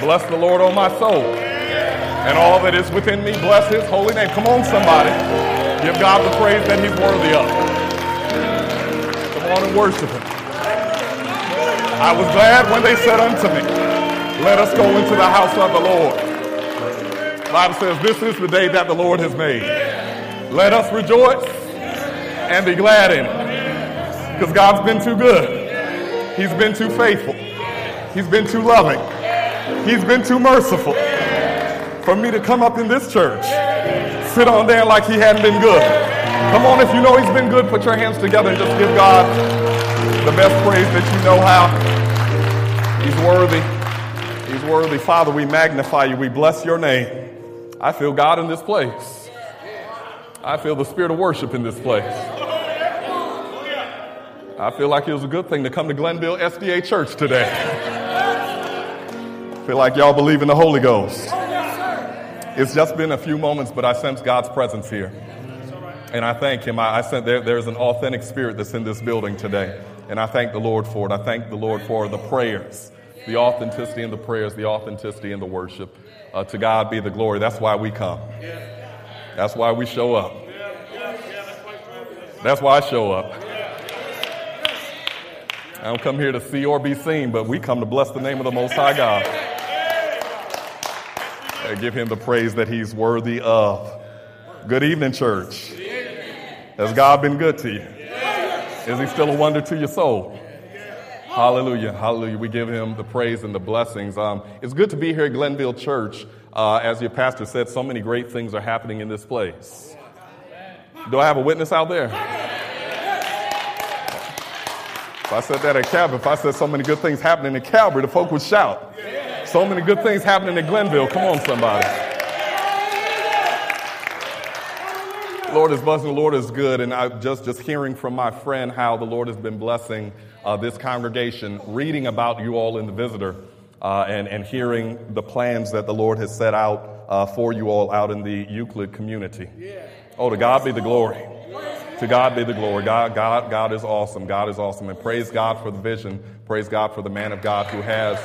Bless the Lord, on my soul. And all that is within me, bless his holy name. Come on, somebody. Give God the praise that he's worthy of. Come on and worship him. I was glad when they said unto me, Let us go into the house of the Lord. The Bible says, This is the day that the Lord has made. Let us rejoice and be glad in it. Because God's been too good. He's been too faithful. He's been too loving. He's been too merciful for me to come up in this church, sit on there like he hadn't been good. Come on, if you know he's been good, put your hands together and just give God the best praise that you know how. He's worthy. He's worthy. Father, we magnify you. We bless your name. I feel God in this place. I feel the spirit of worship in this place. I feel like it was a good thing to come to Glenville SDA Church today. Feel like y'all believe in the Holy Ghost. It's just been a few moments, but I sense God's presence here. And I thank Him. I, I sense there, there's an authentic spirit that's in this building today. And I thank the Lord for it. I thank the Lord for the prayers, the authenticity in the prayers, the authenticity in the worship. Uh, to God be the glory. That's why we come. That's why we show up. That's why I show up. I don't come here to see or be seen, but we come to bless the name of the Most High God give him the praise that he's worthy of. Good evening, church. Has God been good to you? Is he still a wonder to your soul? Hallelujah. Hallelujah. We give him the praise and the blessings. Um, it's good to be here at Glenville Church. Uh, as your pastor said, so many great things are happening in this place. Do I have a witness out there? If I said that at Calvary, if I said so many good things happening at Calvary, the folk would shout. So many good things happening in Glenville. Come on, somebody. Lord is blessing. The Lord is good. And I just, just hearing from my friend how the Lord has been blessing uh, this congregation, reading about you all in the visitor, uh, and, and hearing the plans that the Lord has set out uh, for you all out in the Euclid community. Oh, to God be the glory. To God be the glory. God, God, God is awesome. God is awesome. And praise God for the vision. Praise God for the man of God who has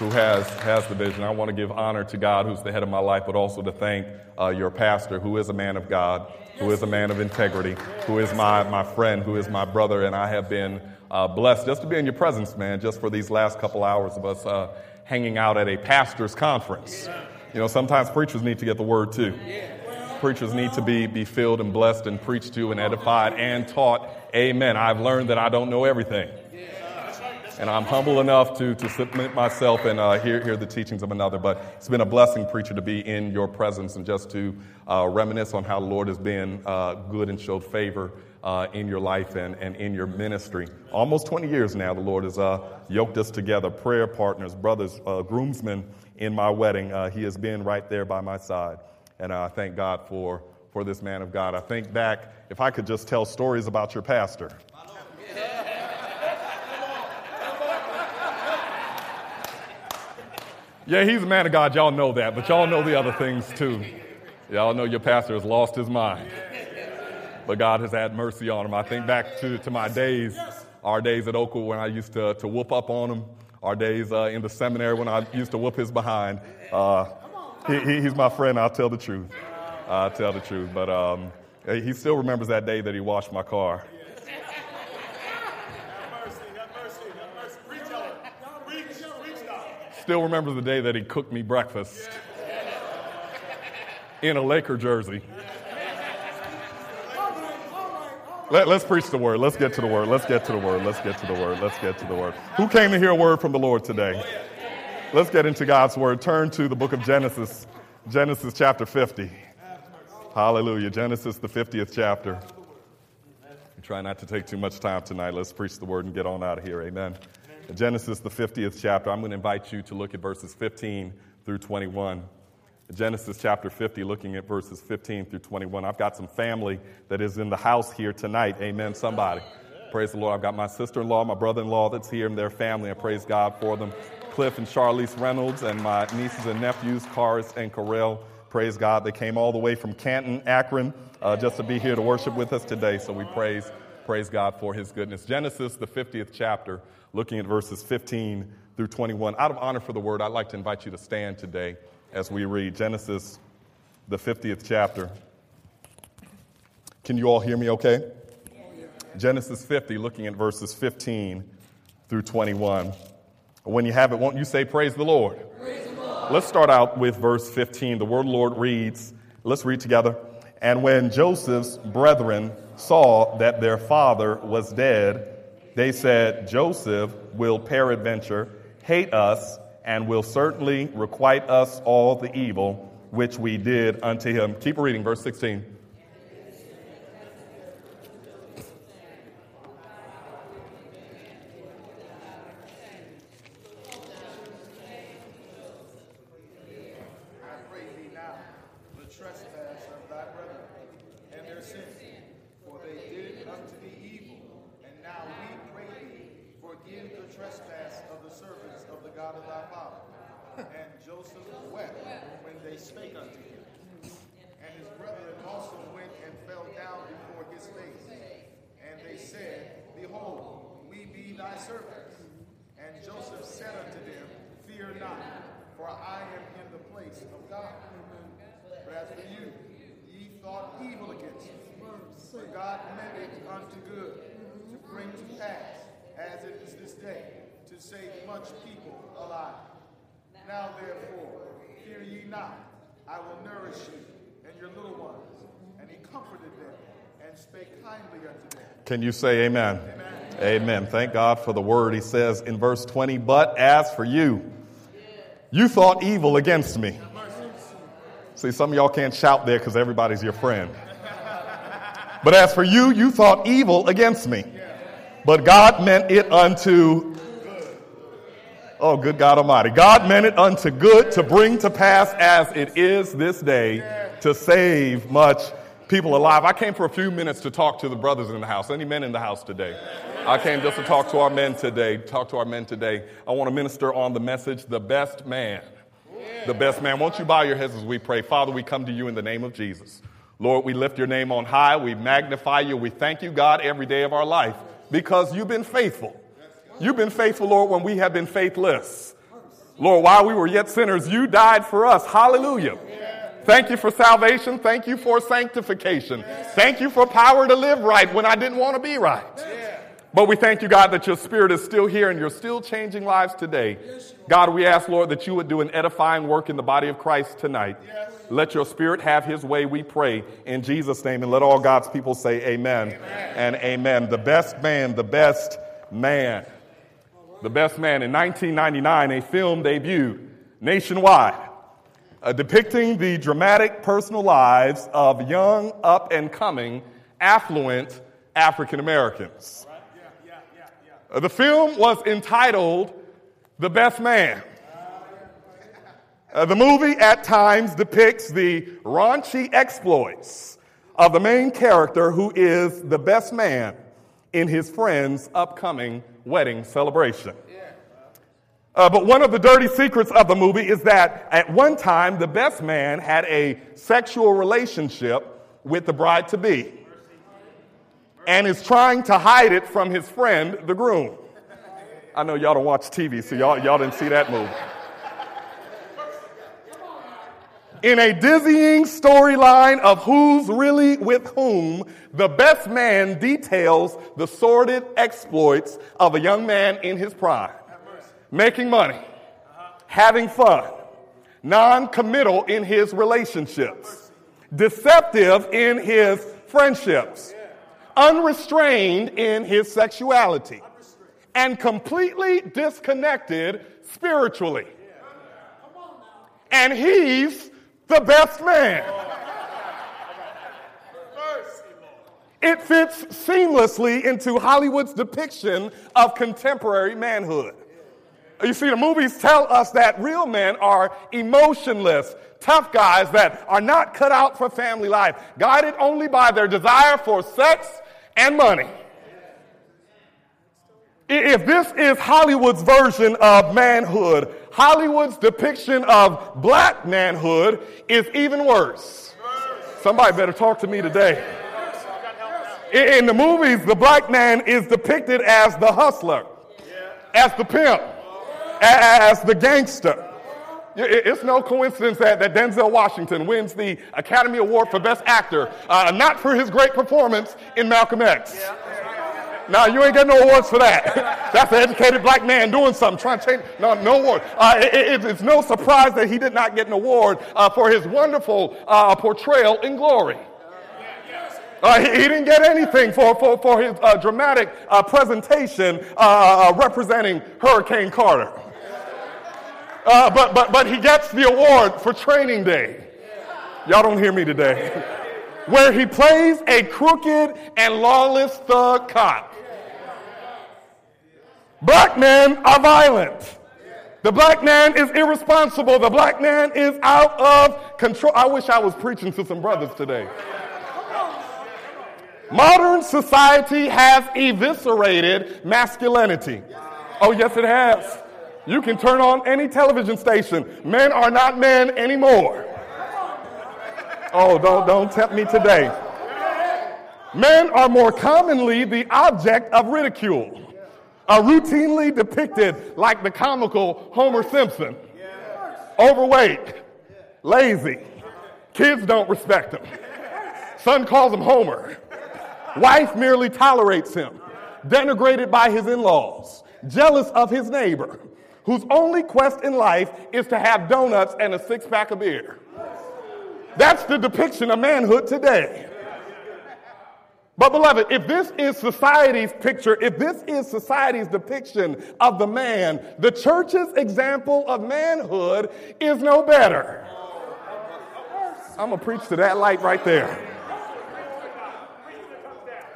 who has, has the vision. I want to give honor to God, who's the head of my life, but also to thank uh, your pastor, who is a man of God, who is a man of integrity, who is my, my friend, who is my brother, and I have been uh, blessed just to be in your presence, man, just for these last couple hours of us uh, hanging out at a pastor's conference. You know, sometimes preachers need to get the word too. Preachers need to be, be filled and blessed and preached to and edified and taught. Amen. I've learned that I don't know everything. And I'm humble enough to, to submit myself and uh, hear, hear the teachings of another. But it's been a blessing, preacher, to be in your presence and just to uh, reminisce on how the Lord has been uh, good and showed favor uh, in your life and, and in your ministry. Almost 20 years now, the Lord has uh, yoked us together, prayer partners, brothers, uh, groomsmen in my wedding. he has been right there by my side. And I thank God for, for this man of God. I think back, if I could just tell stories about your pastor. Yeah, he's a man of God. Y'all know that, but y'all know the other things too. Y'all know your pastor has lost his mind. But God has had mercy on him. I think back to, to my days, our days at Oakwood when I used to, to whoop up on him, our days uh, in the seminary when I used to whoop his behind. Uh, he, he's my friend, I'll tell the truth. I'll tell the truth. But um, he still remembers that day that he washed my car. Still remember the day that he cooked me breakfast in a Laker jersey. Let, us preach the word. Let's get to the word. Let's get to the word. Let's get to the word. Let's get to the word. Who came to hear a word from the Lord today? Let's get into God's word. Turn to the book of Genesis, Genesis chapter 50. Hallelujah. Genesis, the 50th chapter. try not to take too much time tonight. Let's preach the word and get on out of here. Amen. Genesis, the 50th chapter. I'm going to invite you to look at verses 15 through 21. Genesis chapter 50, looking at verses 15 through 21. I've got some family that is in the house here tonight. Amen, somebody. Praise the Lord. I've got my sister in law, my brother in law that's here, and their family. I praise God for them. Cliff and Charlize Reynolds, and my nieces and nephews, Karis and Corell. Praise God. They came all the way from Canton, Akron, uh, just to be here to worship with us today. So we praise praise God for his goodness. Genesis, the 50th chapter, looking at verses 15 through 21. Out of honor for the word, I'd like to invite you to stand today as we read Genesis, the 50th chapter. Can you all hear me okay? Genesis 50, looking at verses 15 through 21. When you have it, won't you say, Praise the Lord? Praise the Lord. Let's start out with verse 15. The word Lord reads, let's read together. And when Joseph's brethren saw that their father was dead, they said, Joseph will peradventure hate us and will certainly requite us all the evil which we did unto him. Keep reading, verse 16. Now therefore, fear ye not, I will nourish you and your little ones. And he comforted them and spake kindly unto them. Can you say amen? Amen. Amen. Thank God for the word. He says in verse 20, But as for you, you thought evil against me. See, some of y'all can't shout there because everybody's your friend. But as for you, you thought evil against me. But God meant it unto Oh, good God Almighty. God meant it unto good to bring to pass as it is this day to save much people alive. I came for a few minutes to talk to the brothers in the house. Any men in the house today? I came just to talk to our men today. Talk to our men today. I want to minister on the message, the best man. The best man. Won't you bow your heads as we pray? Father, we come to you in the name of Jesus. Lord, we lift your name on high. We magnify you. We thank you, God, every day of our life because you've been faithful. You've been faithful, Lord, when we have been faithless. Lord, while we were yet sinners, you died for us. Hallelujah. Thank you for salvation. Thank you for sanctification. Thank you for power to live right when I didn't want to be right. But we thank you, God, that your spirit is still here and you're still changing lives today. God, we ask, Lord, that you would do an edifying work in the body of Christ tonight. Let your spirit have his way, we pray, in Jesus' name. And let all God's people say amen, amen. and amen. The best man, the best man. The Best Man in 1999, a film debuted nationwide, uh, depicting the dramatic personal lives of young, up and coming, affluent African Americans. Uh, the film was entitled The Best Man. Uh, the movie at times depicts the raunchy exploits of the main character who is the best man in his friend's upcoming wedding celebration. Uh, but one of the dirty secrets of the movie is that at one time, the best man had a sexual relationship with the bride to be and is trying to hide it from his friend, the groom. I know y'all don't watch TV, so y'all, y'all didn't see that movie. In a dizzying storyline of who's really with whom, the best man details the sordid exploits of a young man in his prime, making money, having fun, non committal in his relationships, deceptive in his friendships, unrestrained in his sexuality, and completely disconnected spiritually. And he's the best man. It fits seamlessly into Hollywood's depiction of contemporary manhood. You see, the movies tell us that real men are emotionless, tough guys that are not cut out for family life, guided only by their desire for sex and money. If this is Hollywood's version of manhood, Hollywood's depiction of black manhood is even worse. Somebody better talk to me today. In the movies, the black man is depicted as the hustler, as the pimp, as the gangster. It's no coincidence that, that Denzel Washington wins the Academy Award for Best Actor, uh, not for his great performance in Malcolm X. No, you ain't getting no awards for that. That's an educated black man doing something, trying to change. No, no award. Uh, it, it, it's no surprise that he did not get an award uh, for his wonderful uh, portrayal in Glory. Uh, he, he, didn't get anything for, for, for his uh, dramatic uh, presentation representing Hurricane Carter. but, but, but he gets the award for Training Day. Y'all don't hear me today. Where he plays a crooked and lawless thug cop. Black men are violent. The black man is irresponsible. The black man is out of control. I wish I was preaching to some brothers today. Modern society has eviscerated masculinity. Oh, yes, it has. You can turn on any television station. Men are not men anymore. Oh, don't, don't tempt me today. Men are more commonly the object of ridicule are routinely depicted like the comical Homer Simpson. Overweight, lazy, kids don't respect him. Son calls him Homer. Wife merely tolerates him, denigrated by his in laws, jealous of his neighbor, whose only quest in life is to have donuts and a six pack of beer. That's the depiction of manhood today. But, beloved, if this is society's picture, if this is society's depiction of the man, the church's example of manhood is no better. I'm going to preach to that light right there.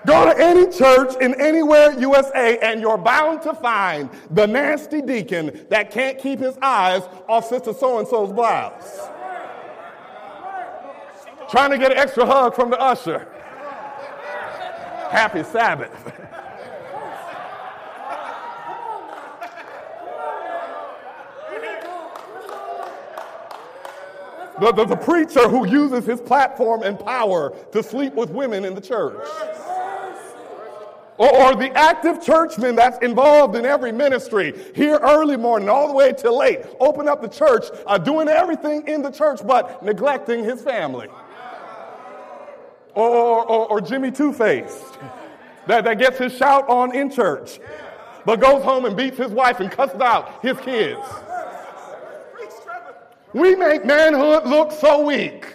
Go to any church in anywhere USA, and you're bound to find the nasty deacon that can't keep his eyes off Sister So and so's blouse. Trying to get an extra hug from the usher. Happy Sabbath. The, the, the, preacher who uses his platform and power to sleep with women in the church. Or, or, the active churchman that's involved in every ministry, here early morning, all the way till late, open up the church, uh, doing everything in the church but neglecting his family or, or, or Jimmy Two Faced that, that gets his shout on in church, but goes home and beats his wife and cusses out his kids. We make manhood look so weak,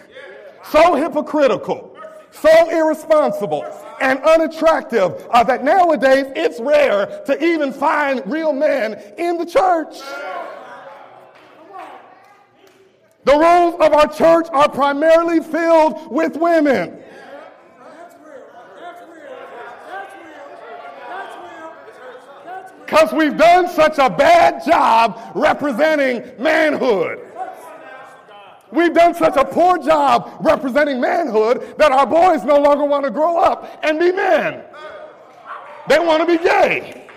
so hypocritical, so irresponsible, and unattractive uh, that nowadays it's rare to even find real men in the church. The roles of our church are primarily filled with women. Because we've done such a bad job representing manhood. We've done such a poor job representing manhood that our boys no longer want to grow up and be men. They want to be gay.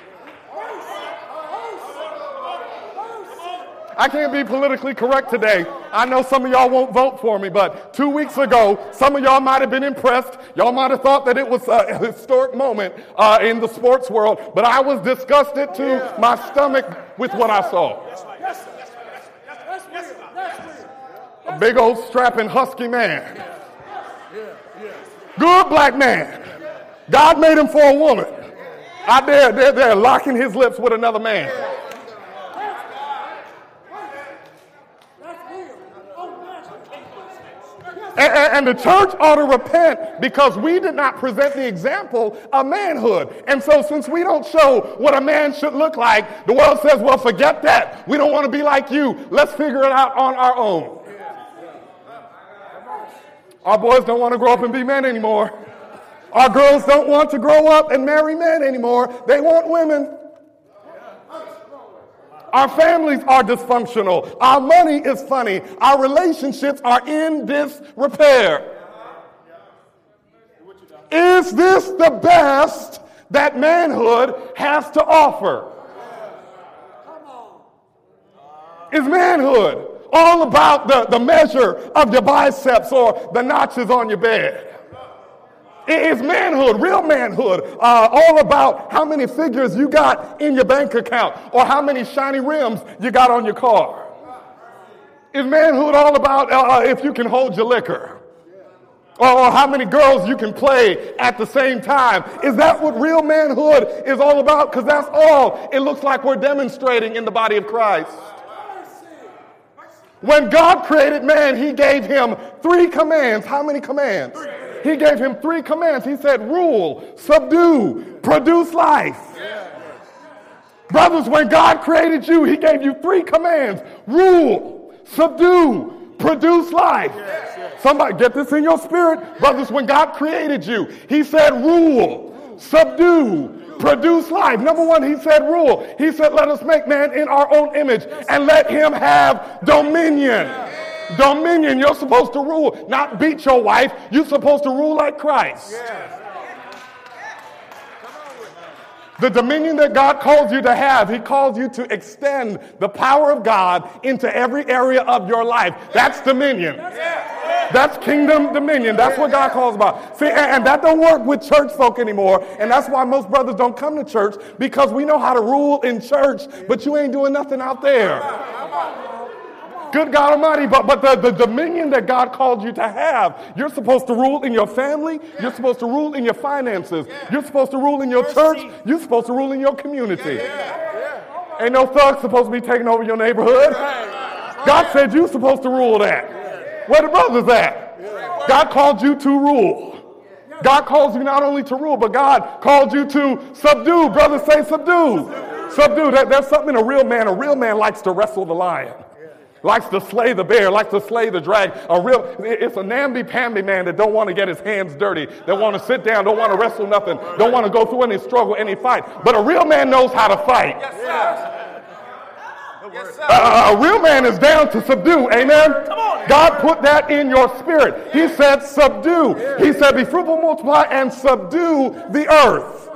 I can't be politically correct today. I know some of y'all won't vote for me, but two weeks ago, some of y'all might have been impressed. Y'all might have thought that it was a historic moment uh, in the sports world, but I was disgusted to my stomach with what I saw. A big old strapping husky man. Good black man. God made him for a woman. Out there, they're, they're locking his lips with another man. And, and, the church ought to repent because we did not present the example of manhood. And so, since we don't show what a man should look like, the world says, well, forget that. We don't want to be like you. Let's figure it out on our own. Our boys don't want to grow up and be men anymore. Our girls don't want to grow up and marry men anymore. They want women. Our families are dysfunctional. Our money is funny. Our relationships are in disrepair. Is this the best that manhood has to offer? Is manhood all about the, the measure of your biceps or the notches on your bed? Is manhood, real manhood, uh, all about how many figures you got in your bank account or how many shiny rims you got on your car? Is manhood all about uh, uh if you can hold your liquor? Or, or how many girls you can play at the same time? Is that what real manhood is all about? Because that's all it looks like we're demonstrating in the body of Christ. When God created man, he gave him three commands. How many commands? He gave him three commands. He said, rule, subdue, produce life. Brothers, when God created you, he gave you three commands rule, subdue, produce life. Somebody get this in your spirit. Brothers, when God created you, he said, rule, subdue, produce life. Number one, he said, rule. He said, let us make man in our own image and let him have dominion. Dominion, you're supposed to rule, not beat your wife. You're supposed to rule like Christ. The dominion that God calls you to have, He calls you to extend the power of God into every area of your life. That's dominion. That's kingdom dominion. That's what God calls about. See, and, and, that don't work with church folk anymore. And that's why most brothers don't come to church because we know how to rule in church, but you ain't doing nothing out there. Good God Almighty, but, but the, the dominion that God called you to have, you're supposed to rule in your family, you're supposed to rule in your finances, you're supposed to rule in your church, you're supposed to rule in your community. Ain't no thug supposed to be taking over your neighborhood. God said you're supposed to rule that. Where the brothers at? God called you to rule. God calls you not only to rule, but God called you to subdue. Brothers say subdue. Subdue. That, that's something a real man, a real man likes to wrestle the lion likes to slay the bear, likes to slay the drag. A real, it's a namby-pamby man that don't want to get his hands dirty, that want to sit down, don't want to wrestle nothing, don't want to go through any struggle, any fight. But a real man knows how to fight. Yes, sir. Yes, sir. Uh, a real man is down to subdue. Amen. God put that in your spirit. He said, subdue. He said, be fruitful, multiply, and subdue the earth.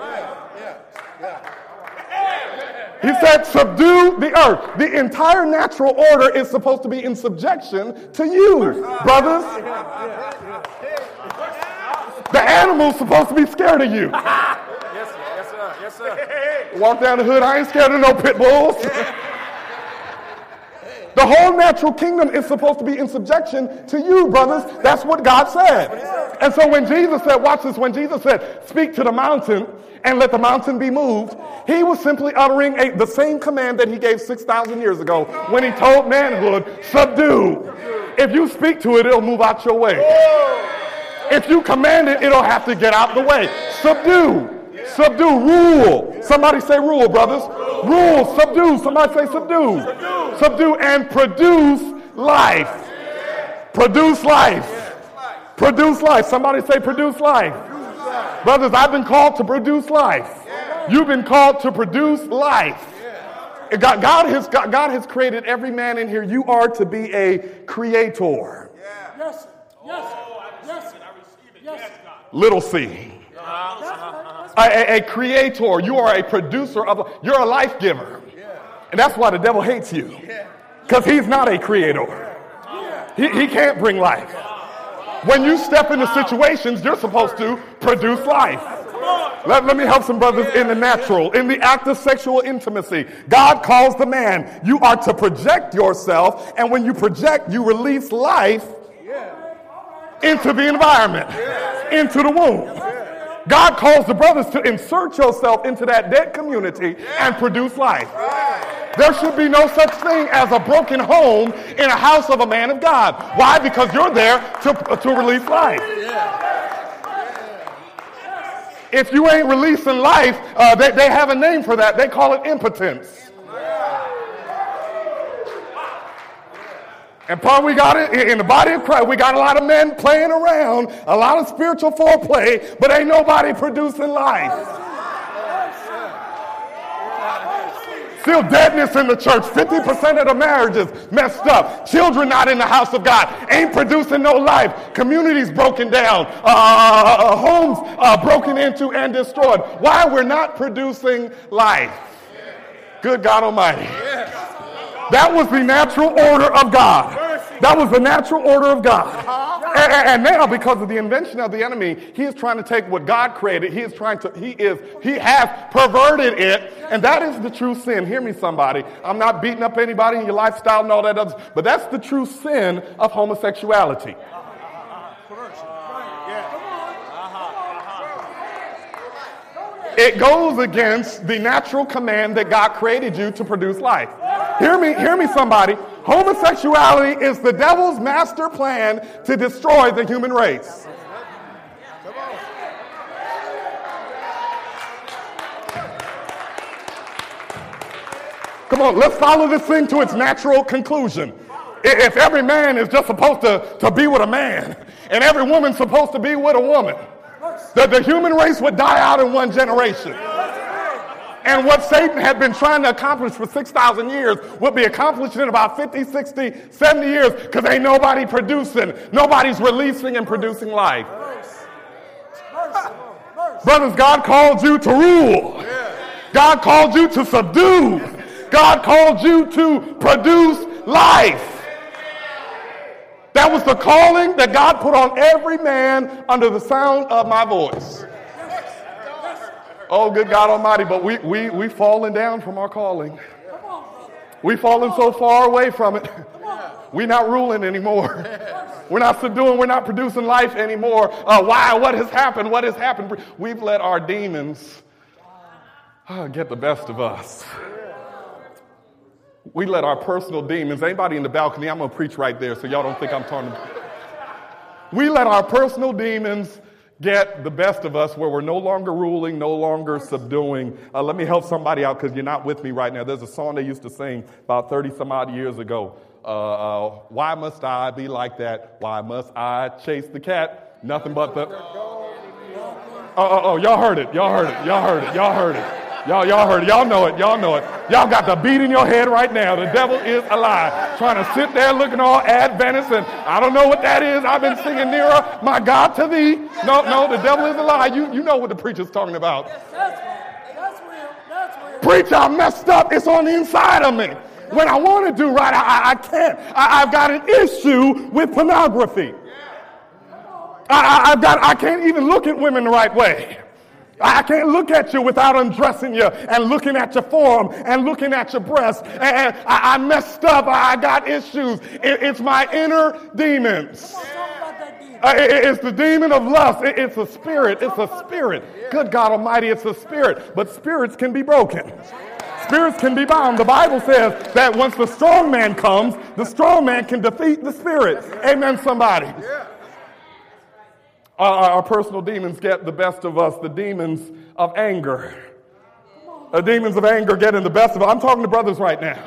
He said, subdue the earth. The entire natural order is supposed to be in subjection to you, brothers. The animal's supposed to be scared of you. Yes, sir. Yes, sir. Walk down the hood, I ain't scared of no pit bulls. The whole natural kingdom is supposed to be in subjection to you, brothers. That's what God said. And so when Jesus said, watch this, when Jesus said, speak to the mountain and let the mountain be moved, he was simply uttering a, the same command that he gave 6,000 years ago when he told manhood, subdue. If you speak to it, it'll move out your way. If you command it, it'll have to get out the way. Subdue. Subdue, rule. Somebody say rule, brothers. Rule, subdue. Somebody say subdue. Subdue and produce life. Produce life. Produce life. Somebody say produce life. Brothers, I've been called to produce life. You've been called to produce life. God, God, has, God, God has created every man in here. You are to be a creator. Yes, yes, yes, yes. Little c a, a, creator. You are a producer of. You're a life giver, and that's why the devil hates you, because he's not a creator. He, he can't bring life. When you step into situations, you're supposed to produce life. Let, let me help some brothers in the natural. In the act of sexual intimacy, God calls the man. You are to project yourself, and when you project, you release life into the environment, into the womb. God calls the brothers to insert yourself into that dead community and produce life. There should be no such thing as a broken home in a house of a man of God. Why? Because you're there to, to release life. If you ain't releasing life, uh, they, they have a name for that. They call it impotence. And part we got it in the body of Christ. We got a lot of men playing around, a lot of spiritual foreplay, but ain't nobody producing life. Still deadness in the church. 50% of the marriages messed up. Children not in the house of God. Ain't producing no life. Communities broken down. Uh, homes uh, broken into and destroyed. Why we're not producing life? Good God Almighty. That was the natural order of God. That was the natural order of God. Uh-huh. And, and now, because of the invention of the enemy, he is trying to take what God created. He is trying to, he is, he has perverted it. And that is the true sin. Hear me, somebody. I'm not beating up anybody in your lifestyle and all that other, but that's the true sin of homosexuality. It goes against the natural command that God created you to produce life. Hear me, hear me, somebody. Homosexuality is the devil's master plan to destroy the human race. Come on, let's follow this thing to its natural conclusion. If every man is just supposed to, to be with a man, and every woman's supposed to be with a woman, that the human race would die out in one generation. And what Satan had been trying to accomplish for 6,000 years would be accomplished in about 50, 60, 70 years because ain't nobody producing, nobody's releasing and producing life. Brothers, God called you to rule. God called you to subdue. God called you to produce life. That was the calling that God put on every man under the sound of my voice. Oh, good God Almighty, but we, we, we fallen down from our calling. We've fallen so far away from it. We're not ruling anymore. We're not subduing. We're not producing life anymore. Uh, why? What has happened? What has happened? We've let our demons uh, get the best of us. We let our personal demons, anybody in the balcony, I'm going to preach right there so y'all don't think I'm talking. We let our personal demons get the best of us where we're no longer ruling, no longer subduing. Uh, let me help somebody out because you're not with me right now. There's a song they used to sing about 30 some odd years ago. Uh, uh, why must I be like that? Why must I chase the cat? Nothing but the. Oh, oh, oh, y'all heard it. Y'all heard it. Y'all heard it. Y'all heard it. Y'all, y'all heard it. Y'all know it. Y'all know it. Y'all got the beat in your head right now. The devil is alive. Trying to sit there looking all Adventist and I don't know what that is. I've been singing nearer, my God, to thee. No, no, the devil is alive. You, you know what the preacher's talking about. That's, that's real. That's real. Preacher, I messed up. It's on the inside of me. When I want to do right, I, I can't. I, have got an issue with pornography. I, I've got, I can't even look at women the right way. I can't look at you without undressing you and looking at your form and looking at your breast. And I, I messed up. I got issues. It, it's my inner demons. Uh, it, it's the demon of lust. It, it's a spirit. It's a spirit. Good God Almighty, it's a spirit. But spirits can be broken. Spirits can be bound. The Bible says that once the strong man comes, the strong man can defeat the spirit. Amen, somebody. Our, our, personal demons get the best of us, the demons of anger. The demons of anger getting the best of us. I'm talking to brothers right now.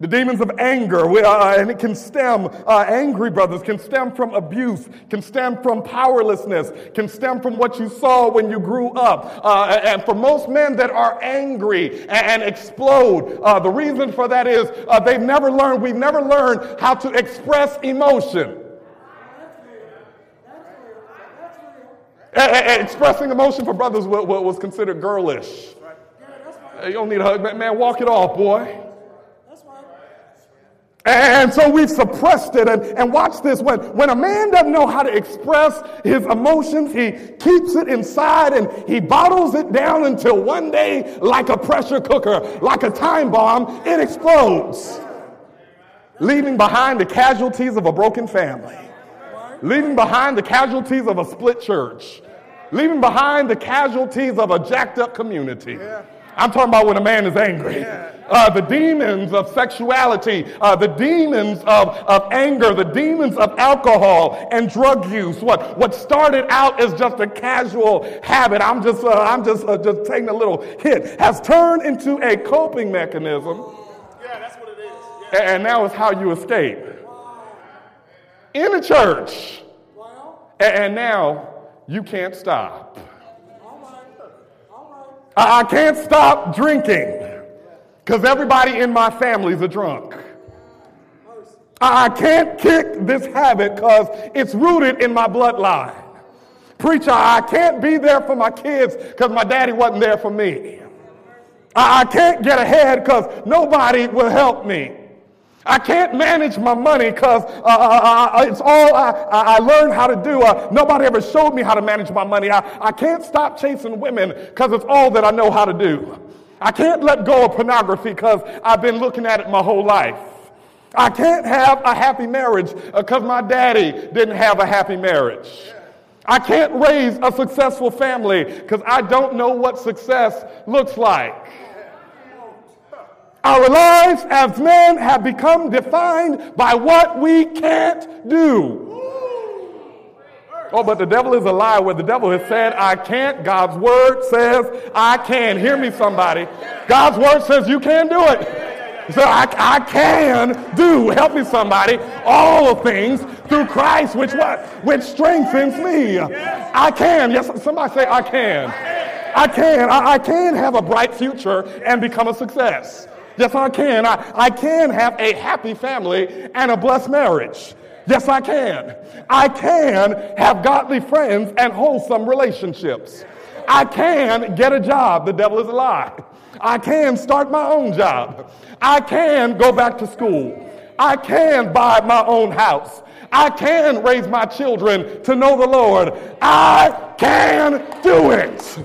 The demons of anger, we, uh, and it can stem, uh, angry brothers, can stem from abuse, can stem from powerlessness, can stem from what you saw when you grew up. Uh, and for most men that are angry and, and explode, uh, the reason for that is uh, they've never learned, we've never learned how to express emotion. Eh, eh, eh, expressing emotion for brothers was considered girlish. You don't need a hug, man. Walk it off, boy. And so we've suppressed it. And, and watch this when, when a man doesn't know how to express his emotions, he keeps it inside and he bottles it down until one day, like a pressure cooker, like a time bomb, it explodes, leaving behind the casualties of a broken family, leaving behind the casualties of a split church, leaving behind the casualties of a jacked up community. Yeah. I'm talking about when a man is angry. Yeah. Uh, the demons of sexuality, uh, the demons of, of anger, the demons of alcohol and drug use. What, what started out as just a casual habit, I'm just, uh, I'm just, uh, just taking a little hit, has turned into a coping mechanism. Yeah, that's what it is. Yeah. And now it's how you escape. In the church. And now you can't stop. I can't stop drinking because everybody in my family's a drunk. I can't kick this habit because it's rooted in my bloodline. Preacher, I can't be there for my kids because my daddy wasn't there for me. I can't get ahead because nobody will help me. I can't manage my money because uh, uh, uh, uh, it's all I, I, learned how to do. Uh, nobody ever showed me how to manage my money. I, I can't stop chasing women because it's all that I know how to do. I can't let go of pornography because I've been looking at it my whole life. I can't have a happy marriage because my daddy didn't have a happy marriage. I can't raise a successful family because I don't know what success looks like. Our lives as men have become defined by what we can't do. Oh, but the devil is a liar where the devil has said, I can't. God's word says, I can. Hear me, somebody. God's word says you can do it. So I, I can do, help me somebody, all things through Christ, which what? Which strengthens me. I can. Yes, somebody say I can. I can. I, I can have a bright future and become a success. Yes, I can. I, I can have a happy family and a blessed marriage. Yes, I can. I can have godly friends and wholesome relationships. I can get a job. The devil is a lie. I can start my own job. I can go back to school. I can buy my own house. I can raise my children to know the Lord. I can do it.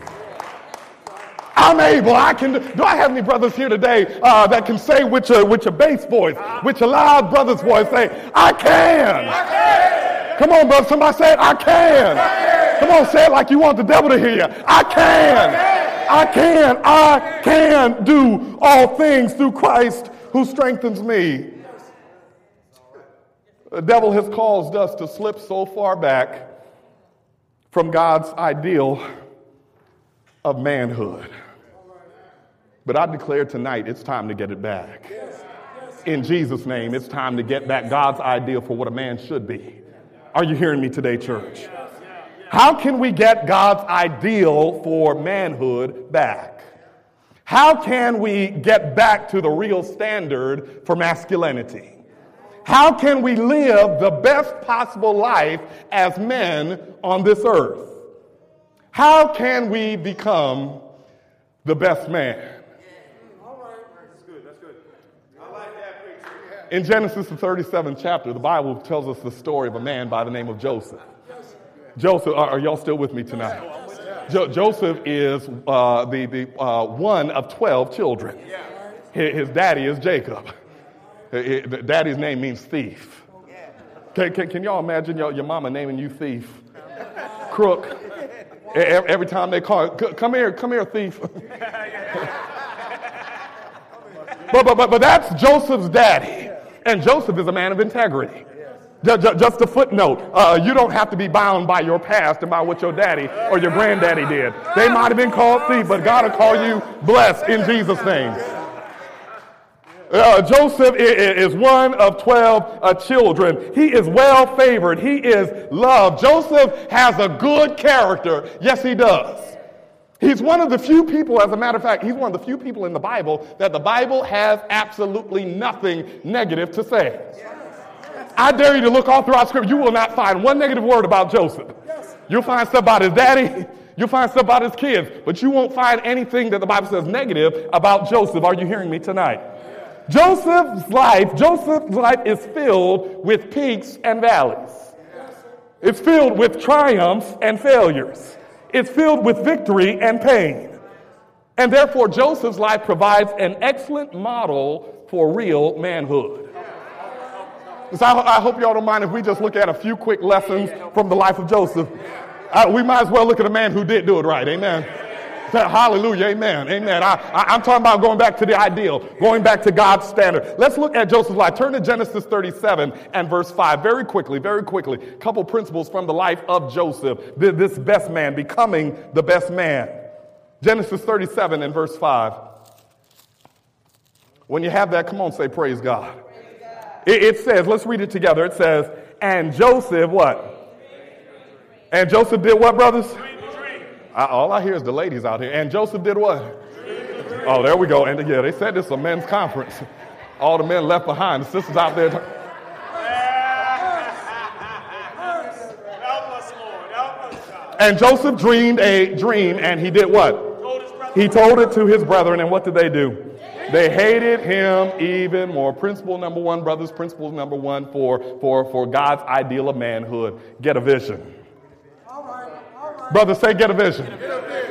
I'm able. I can. Do, do I have any brothers here today uh, that can say with your with your bass voice, with your loud brother's voice, say, "I can." I can. Come on, brother. Somebody say it. I can. I can. Come on, say it like you want the devil to hear you. I can. I can. I can do all things through Christ who strengthens me. The devil has caused us to slip so far back from God's ideal of manhood. But I declare tonight it's time to get it back. In Jesus' name, it's time to get back God's idea for what a man should be. Are you hearing me today, church? How can we get God's ideal for manhood back? How can we get back to the real standard for masculinity? How can we live the best possible life as men on this earth? How can we become the best man? in Genesis, the 37th chapter, the Bible tells us the story of a man by the name of Joseph. Joseph, are, are y'all still with me tonight? Jo- Joseph is uh, the, the uh, one of 12 children. His, his daddy is Jacob. His, daddy's name means thief. Can, can, can y'all imagine your, your mama naming you thief? Crook. Every, time they call, come here, come here, thief. but, but, but, but that's Joseph's daddy. And Joseph is a man of integrity. Just a footnote. Uh, you don't have to be bound by your past and by what your daddy or your granddaddy did. They might have been called thief, but God will call you blessed in Jesus' name. Uh, Joseph is one of 12 uh, children. He is well favored. He is loved. Joseph has a good character. Yes, he does. He's one of the few people, as a matter of fact, he's one of the few people in the Bible that the Bible has absolutely nothing negative to say. I dare you to look all throughout Scripture. You will not find one negative word about Joseph. You'll find stuff about his daddy. You'll find stuff about his kids. But you won't find anything that the Bible says negative about Joseph. Are you hearing me tonight? Joseph's life, Joseph's life is filled with peaks and valleys. It's filled with triumphs and failures. It's filled with victory and pain. And therefore, Joseph's life provides an excellent model for real manhood. So I, hope y'all don't mind if we just look at a few quick lessons from the life of Joseph. We might as well look at a man who did do it right. Amen. Hallelujah. Amen. Amen. I, I, am talking about going back to the ideal, going back to God's standard. Let's look at Joseph's life. Turn to Genesis 37 and verse 5 very quickly, very quickly. Couple principles from the life of Joseph, this best man, becoming the best man. Genesis 37 and verse 5. When you have that, come on, say praise God. Praise God. It, it says, let's read it together. It says, and Joseph, what? And Joseph did what, brothers? I, all I hear is the ladies out here. And Joseph did what? Oh, there we go. And yeah, they said this is a men's conference. All the men left behind. The sisters out there. T- and Joseph dreamed a dream, and he did what? He told it to his brethren, and what did they do? They hated him even more. Principle number one, brothers, principle number one for, for, for God's ideal of manhood get a vision. Brothers, say get a vision.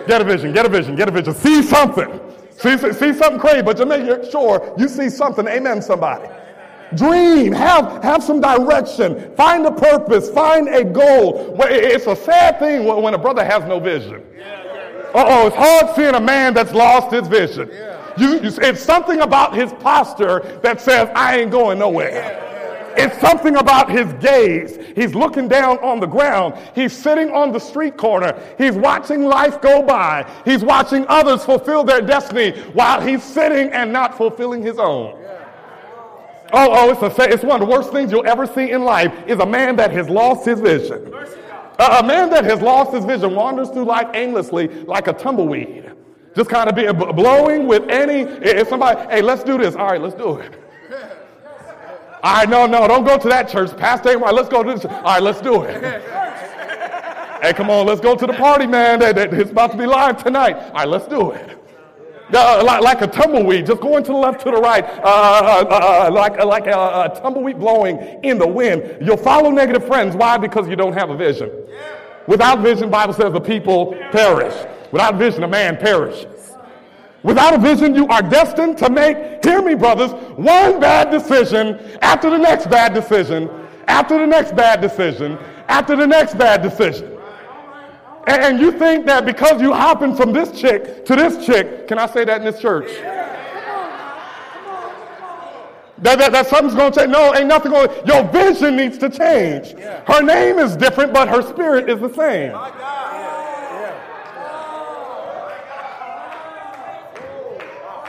Get a vision, get a vision, get a vision. See something. See, see, something crazy, but just make sure you see something. Amen, somebody. Dream, have, have some direction, find a purpose, find a goal. It's a sad thing when a brother has no vision. oh, it's hard seeing a man that's lost his vision. You, you, it's something about his posture that says, I ain't going nowhere. It's something about his gaze. He's looking down on the ground. He's sitting on the street corner. He's watching life go by. He's watching others fulfill their destiny while he's sitting and not fulfilling his own. Oh, oh, oh it's, a, it's one of the worst things you'll ever see in life is a man that has lost his vision. A, a man that has lost his vision wanders through life aimlessly like a tumbleweed. Just kind of being blowing with any, if somebody, hey, let's do this. All right, let's do it. All right, no, no, don't go to that church. Pastor ain't right. Let's go to this. All right, let's do it. hey, come on, let's go to the party, man. It's about to be live tonight. All right, let's do it. Uh, like, like, a tumbleweed, just going to the left, to the right, uh, uh, uh, uh like, like a, a, tumbleweed blowing in the wind. You'll follow negative friends. Why? Because you don't have a vision. Without vision, Bible says the people perish. Without vision, a man perishes. Without a vision, you are destined to make, hear me, brothers, one bad decision after the next bad decision, after the next bad decision, after the next bad decision. And, you think that because you hopping from this chick to this chick, can I say that in this church? That, that, that something's going to change. No, ain't nothing going to. Your vision needs to change. Her name is different, but her spirit is the same.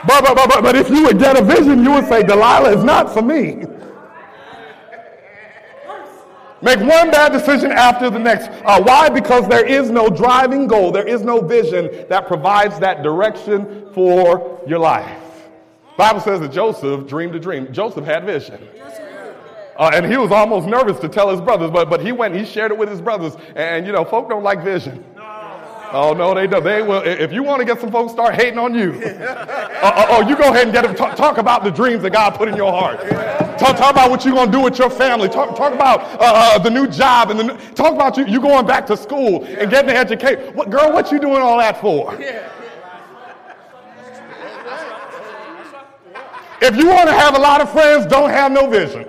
But, but, but, but if you would get a vision, you would say, Delilah is not for me. Make one bad decision after the next. Uh, why? Because there is no driving goal. There is no vision that provides that direction for your life. Bible says that Joseph dreamed a dream. Joseph had vision. Uh, and he was almost nervous to tell his brothers, but, but he went, he shared it with his brothers. And, you know, folk don't like vision. Oh no, they do. They will. If you want to get some folks start hating on you, uh, oh, you go ahead and get them. Talk, talk, about the dreams that God put in your heart. Talk, talk about what you're gonna do with your family. Talk, talk about uh, uh the new job and the talk about you, you going back to school and getting an education. What girl? What you doing all that for? If you want to have a lot of friends, don't have no vision.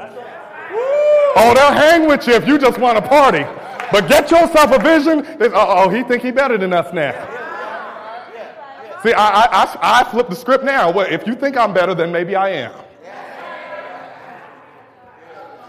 Oh, they'll hang with you if you just want to party. But get yourself a vision. Oh, he think he better than us now. See, I, I, I, flip the script now. Well, if you think I'm better, then maybe I am.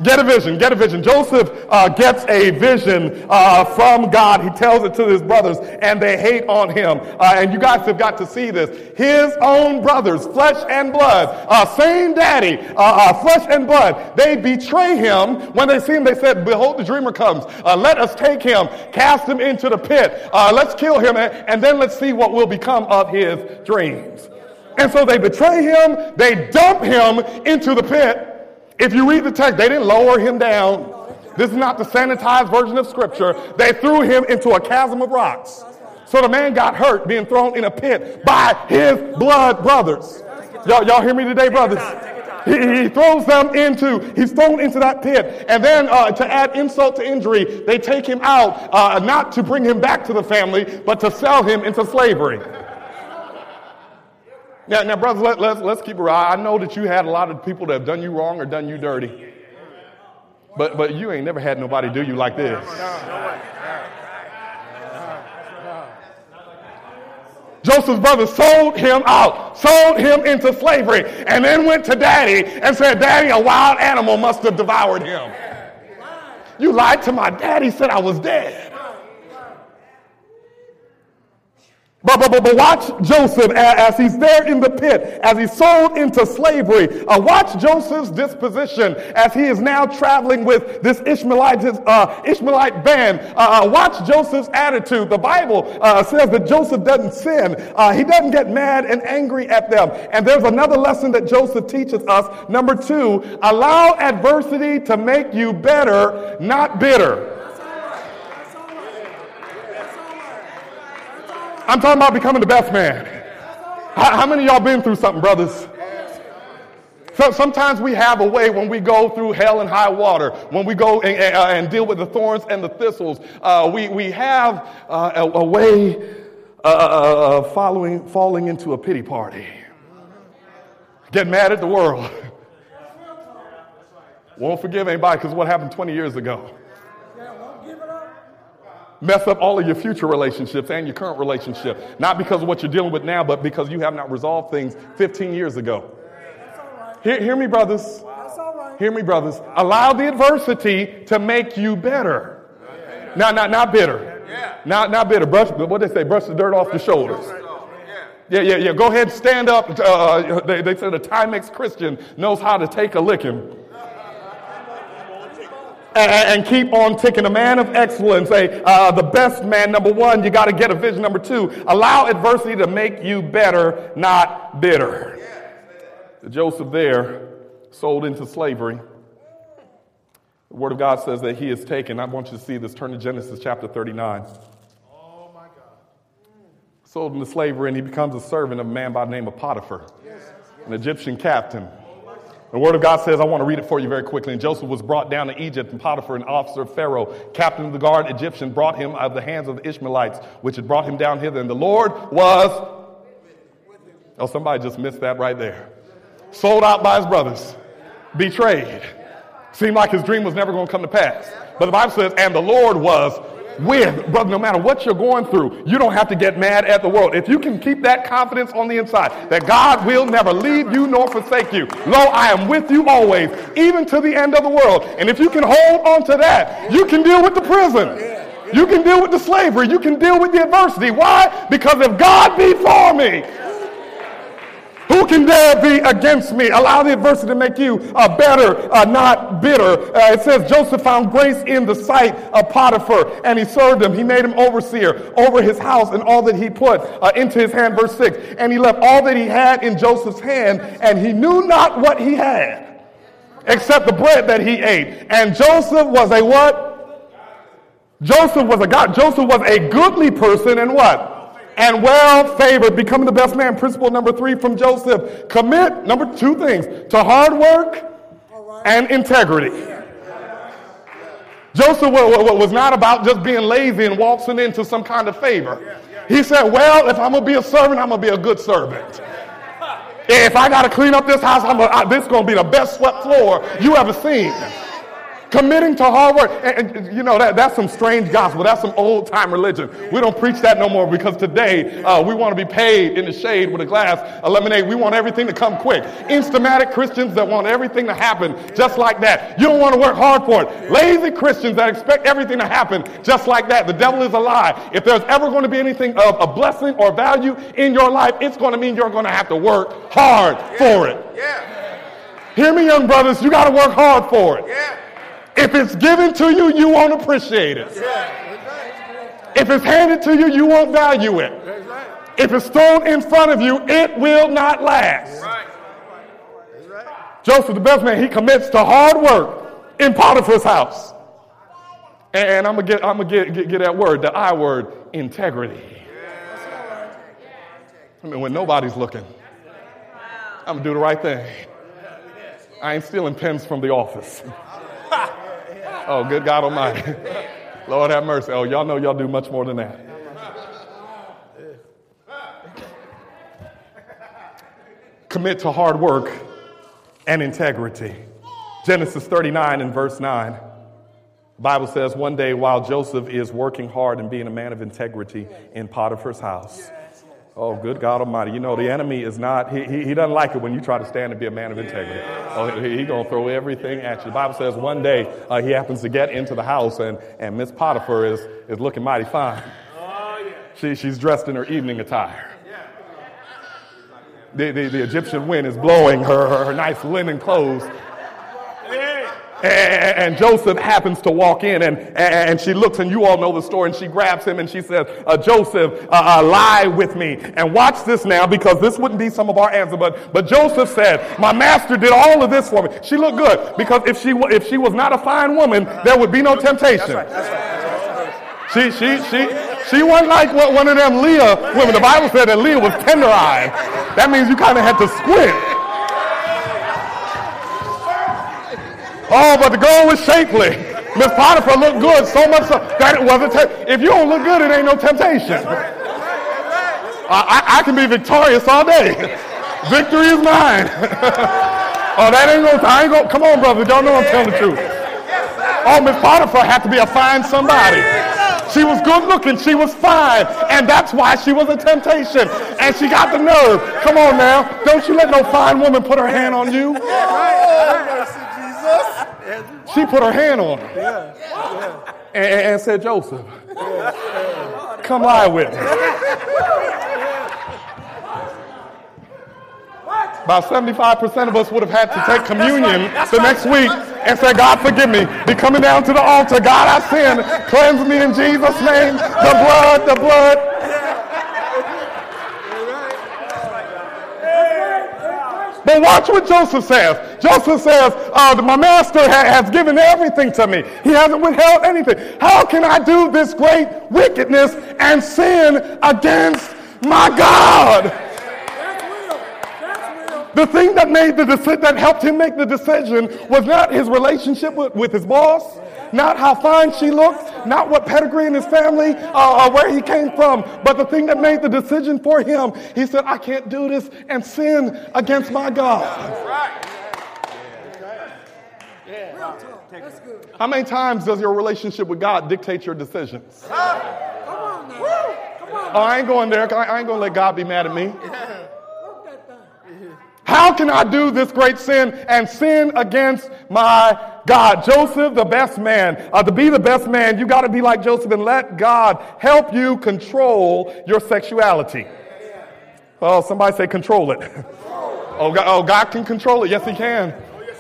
Get a vision, get a vision. Joseph uh, gets a vision uh, from God. He tells it to his brothers, and they hate on him. Uh, and you guys have got to see this. His own brothers, flesh and blood, uh, same daddy, uh, uh, flesh and blood, they betray him. When they see him, they said, Behold, the dreamer comes. let us take him, cast him into the pit. let's kill him, and, and then let's see what will become of his dreams. And so they betray him, they dump him into the pit. If you read the text, they didn't lower him down. This is not the sanitized version of scripture. They threw him into a chasm of rocks. So the man got hurt being thrown in a pit by his blood brothers. Y'all, y'all hear me today, brothers? He, he, throws them into, he's thrown into that pit. And then uh, to add insult to injury, they take him out, uh, not to bring him back to the family, but to sell him into slavery. Now, now brothers, let, let's, let's keep it real. I know that you had a lot of people that have done you wrong or done you dirty. But, but you ain't never had nobody do you like this. Joseph's brother sold him out, sold him into slavery, and then went to daddy and said, Daddy, a wild animal must have devoured him. You lied to my daddy, said I was dead. But, but, but, but watch Joseph as he's there in the pit, as he's sold into slavery. Uh, watch Joseph's disposition as he is now traveling with this Ishmaelite, uh, Ishmaelite band. Uh, uh watch Joseph's attitude. The Bible uh, says that Joseph doesn't sin. Uh, he doesn't get mad and angry at them. And there's another lesson that Joseph teaches us. Number two, allow adversity to make you better, not bitter. I'm talking about becoming the best man. How, how many y'all been through something, brothers? So sometimes we have a way when we go through hell and high water, when we go and, uh, and deal with the thorns and the thistles, uh, we, we have uh, a, a, way uh, uh, uh, of following, falling into a pity party. Get mad at the world. Won't forgive anybody because what happened 20 years ago. Mess up all of your future relationships and your current relationship. Not because of what you're dealing with now, but because you have not resolved things 15 years ago. Hear, hear me, brothers. Hear me, brothers. Allow the adversity to make you better. Not, not, not bitter. Not, not bitter. Brush, what they say? Brush the dirt off the shoulders. Yeah, yeah, yeah. Go ahead, stand up. Uh, they, they said a Timex Christian knows how to take a licking. And, keep on ticking. A man of excellence, a, uh, the best man, number one, you got to get a vision. Number two, allow adversity to make you better, not bitter. Joseph there sold into slavery. The Word of God says that he is taken. I want you to see this. Turn to Genesis chapter 39. Oh, my God. Sold into slavery, and he becomes a servant of a man by the name of Potiphar, an Egyptian captain. The Word of God says, I want to read it for you very quickly. And Joseph was brought down to Egypt, and Potiphar, an officer of Pharaoh, captain of the guard Egyptian, brought him out of the hands of the Ishmaelites, which had brought him down hither. And the Lord was. Oh, somebody just missed that right there sold out by his brothers, betrayed. Seemed like his dream was never going to come to pass. But the Bible says, and the Lord was with. Brother, no matter what you're going through, you don't have to get mad at the world. If you can keep that confidence on the inside, that God will never leave you nor forsake you. Lo, I am with you always, even to the end of the world. And if you can hold on to that, you can deal with the prison. You can deal with the slavery. You can deal with the adversity. Why? Because if God be for me, can dare be against me? Allow the adversity to make you uh, better, uh, not bitter. Uh, it says Joseph found grace in the sight of Potiphar, and he served him. He made him overseer over his house and all that he put uh, into his hand. Verse 6. And he left all that he had in Joseph's hand, and he knew not what he had, except the bread that he ate. And Joseph was a what? Joseph was a God. Joseph was a goodly person, and what? And well favored, becoming the best man. Principle number three from Joseph commit, number two things, to hard work and integrity. Joseph was not about just being lazy and waltzing into some kind of favor. He said, Well, if I'm going to be a servant, I'm going to be a good servant. If I got to clean up this house, I'm gonna, this is going to be the best swept floor you ever seen committing to hard work. And, and you know, that, that's some strange gospel. That's some old time religion. We don't preach that no more because today uh, we want to be paid in the shade with a glass of lemonade. We want everything to come quick. Instamatic Christians that want everything to happen just like that. You don't want to work hard for it. Lazy Christians that expect everything to happen just like that. The devil is a lie. If there's ever going to be anything of a blessing or value in your life, it's going to mean you're going to have to work hard for it. Yeah. Hear me, young brothers, you got to work hard for it. Yeah. If it's given to you, you won't appreciate it. If it's handed to you, you won't value it. If it's thrown in front of you, it will not last. Joseph, the best man, he commits to hard work in Potiphar's house. And I'm gonna get, gonna get, get, get that word, the I word, integrity. I mean, when nobody's looking, I'm gonna do the right thing. I ain't stealing pens from the office. Oh, good God Almighty. Lord have mercy. Oh, y'all know y'all do much more than that. Commit to hard work and integrity. Genesis 39 and verse 9. The Bible says one day while Joseph is working hard and being a man of integrity in Potiphar's house, Oh, good God Almighty. You know, the enemy is not, he, he, he, doesn't like it when you try to stand and be a man of integrity. Oh, he's he going to throw everything at you. The Bible says one day uh, he happens to get into the house and, and Miss Potiphar is, is looking mighty fine. She, she's dressed in her evening attire. The, the, the Egyptian wind is blowing her, her, her nice linen clothes and, Joseph happens to walk in and, and she looks, and you all know the story, and she grabs him and she says, uh, Joseph, uh, uh, lie with me. And watch this now because this wouldn't be some of our answer, but, but Joseph said, My master did all of this for me. She looked good because if she, if she was not a fine woman, there would be no temptation. That's right, that's right. She, she, she, she wasn't like one of them Leah women. The Bible said that Leah was tender eyed. That means you kind of had to squint. Oh, but the girl was shapely. Miss Potiphar looked good so much so that it wasn't. Te- if you don't look good, it ain't no temptation. I, I, can be victorious all day. Victory is mine. oh, that ain't no. I ain't gonna. Come on, brother. Don't know I'm telling the truth. Oh, Miss Potiphar had to be a fine somebody. She was good looking. She was fine. And that's why she was a temptation. And she got the nerve. Come on now. Don't you let no fine woman put her hand on you. She put her hand on her. And, and said, Joseph, come lie with me. About 75% of us would have had to take communion the next week and say, God, forgive me. Be coming down to the altar. God, I sin. Cleanse me in Jesus' name. The blood, the blood. But watch what Joseph says. Joseph says, uh, My master ha- has given everything to me. He hasn't withheld anything. How can I do this great wickedness and sin against my God? The thing that made the deci- that helped him make the decision was not his relationship with, with his boss, not how fine she looked, not what pedigree in his family uh, or where he came from, but the thing that made the decision for him. He said, "I can't do this and sin against my God." How many times does your relationship with God dictate your decisions? Oh, I ain't going there. I ain't going to let God be mad at me. How can I do this great sin and sin against my God? Joseph, the best man. Uh, to be the best man, you got to be like Joseph and let God help you control your sexuality. Oh, somebody say control it. Oh God, oh, God can control it. Yes, He can.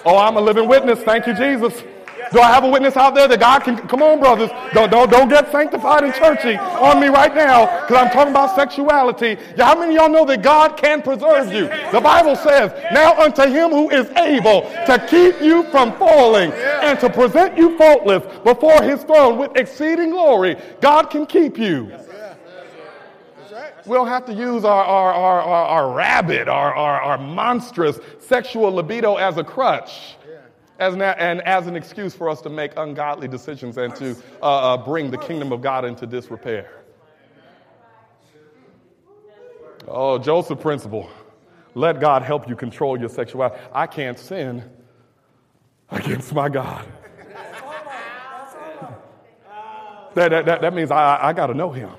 Oh, I'm a living witness. Thank you, Jesus. Do I have a witness out there that God can? Come on, brothers. Don't, don't, don't get sanctified and churchy on me right now because I'm talking about sexuality. How many of y'all know that God can preserve you? The Bible says, Now unto him who is able to keep you from falling and to present you faultless before his throne with exceeding glory, God can keep you. We don't have to use our, our, our, our, our rabid, our, our, our monstrous sexual libido as a crutch as an, and as an excuse for us to make ungodly decisions and to uh, uh, bring the kingdom of God into disrepair. Oh, Joseph principle. Let God help you control your sexuality. I can't sin against my God. That, that, that, that means I, I got to know him.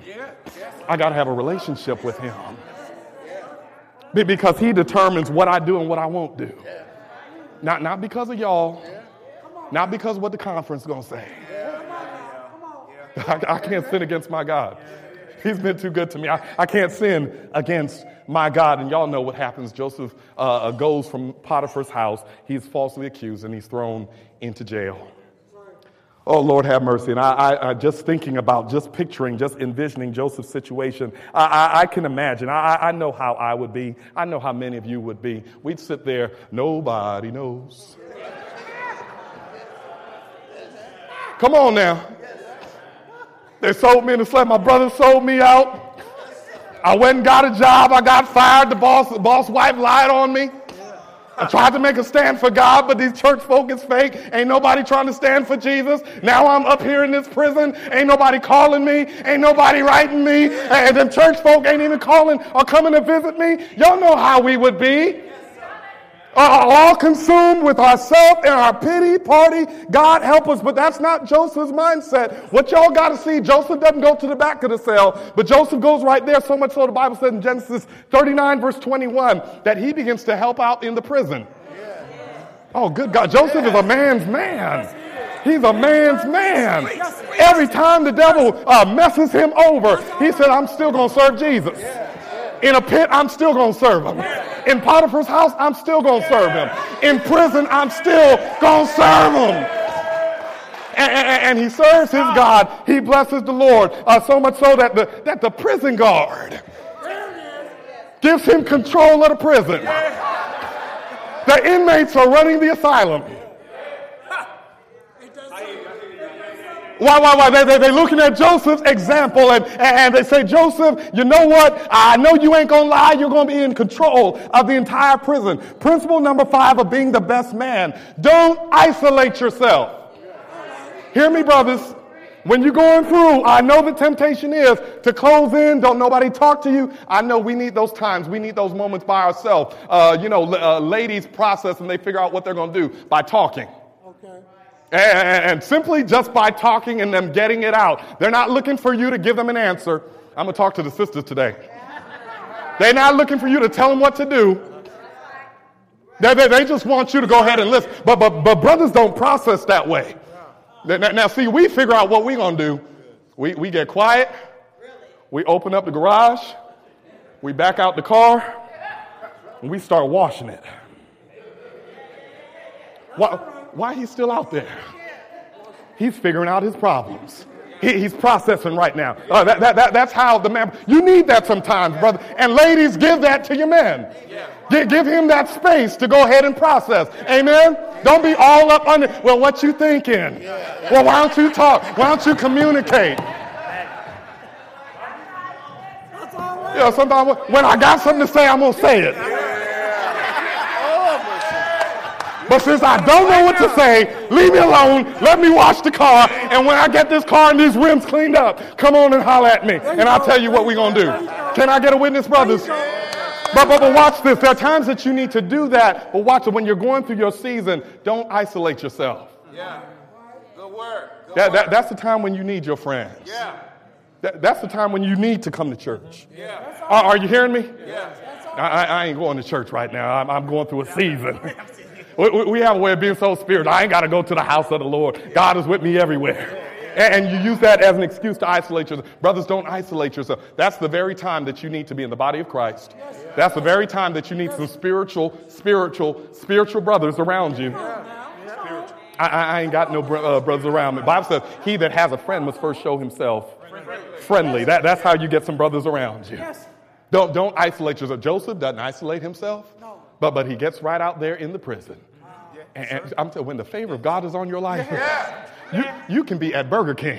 I got to have a relationship with him. Because he determines what I do and what I won't do. Not, not because of y'all, not because of what the conference is going to say. I, I can't sin against my God. He's been too good to me. I, I can't sin against my God. And y'all know what happens. Joseph uh, goes from Potiphar's house. He's falsely accused and he's thrown into jail. Oh, Lord, have mercy. And I, I, I just thinking about, just picturing, just envisioning Joseph's situation, I, I, I can imagine. I, I know how I would be. I know how many of you would be. We'd sit there, nobody knows. Come on now. They sold me into slavery. My brother sold me out. I went and got a job. I got fired. The boss, the boss wife lied on me. I tried to make a stand for God, but these church folk is fake. Ain't nobody trying to stand for Jesus. Now I'm up here in this prison. Ain't nobody calling me. Ain't nobody writing me. And them church folk ain't even calling or coming to visit me. Y'all know how we would be. Uh, all consumed with ourself and our pity party. God help us, but that's not Joseph's mindset. What y'all got to see, Joseph doesn't go to the back of the cell, but Joseph goes right there. So much so the Bible says in Genesis 39, verse 21, that he begins to help out in the prison. Oh, good God. Joseph is a man's man. He's a man's man. Every time the devil uh, messes him over, he said, I'm still going to serve Jesus. In a pit, I'm still going to serve him. In Potiphar's house, I'm still going to serve him. In prison, I'm still going to serve him. And, and- and he serves his God. He blesses the Lord. Uh, so much so that the, that the prison guard gives him control of the prison. The inmates are running the asylum. Why, why, why? They, they, they're looking at Joseph's example and, and they say, Joseph, you know what? I know you ain't going to lie. You're going to be in control of the entire prison. Principle number five of being the best man don't isolate yourself. Hear me, brothers. When you're going through, I know the temptation is to close in, don't nobody talk to you. I know we need those times. We need those moments by ourselves. Uh, you know, uh, ladies process and they figure out what they're going to do by talking. And simply just by talking and them getting it out. They're not looking for you to give them an answer. I'm going to talk to the sisters today. They're not looking for you to tell them what to do. They, they, they just want you to go ahead and listen. But, but, but brothers don't process that way. Now, now, see, we figure out what we're going to do. We, we get quiet. We open up the garage. We back out the car. And we start washing it. Why, why he's still out there? He's figuring out his problems. He, he's processing right now. Uh, that, that, that, that's how the man, you need that sometimes, brother. And ladies, give that to your men. Give, give him that space to go ahead and process. Amen? Don't be all up under, well, what you thinking? Well, why don't you talk? Why don't you communicate? You know, sometimes when I got something to say, I'm going to say it. But since I don't know what to say, leave me alone. Let me wash the car. And when I get this car and these rims cleaned up, come on and holler at me. And I'll tell you what we're going to do. Can I get a witness, brothers? But, but, but watch this. There are times that you need to do that. But watch it. When you're going through your season, don't isolate yourself. Yeah. Good word. Good that, that, that's the time when you need your friends. Yeah. That, that's the time when you need to come to church. Yeah. Are, are you hearing me? Yeah. I, I, ain't going to church right now. I'm, I'm going through a season. We, we, have a way of being so spiritual. I ain't got to go to the house of the Lord. God is with me everywhere. And you use that as an excuse to isolate yourself. Brothers, don't isolate yourself. That's the very time that you need to be in the body of Christ. That's the very time that you need some spiritual, spiritual, spiritual brothers around you. I, I ain't got no uh, brothers around me. The Bible says, he that has a friend must first show himself friendly. That, that's how you get some brothers around you. Don't, don't isolate yourself. Joseph doesn't isolate himself, but, but he gets right out there in the prison. And, and I'm telling when the favor of God is on your life, you, you can be at Burger King.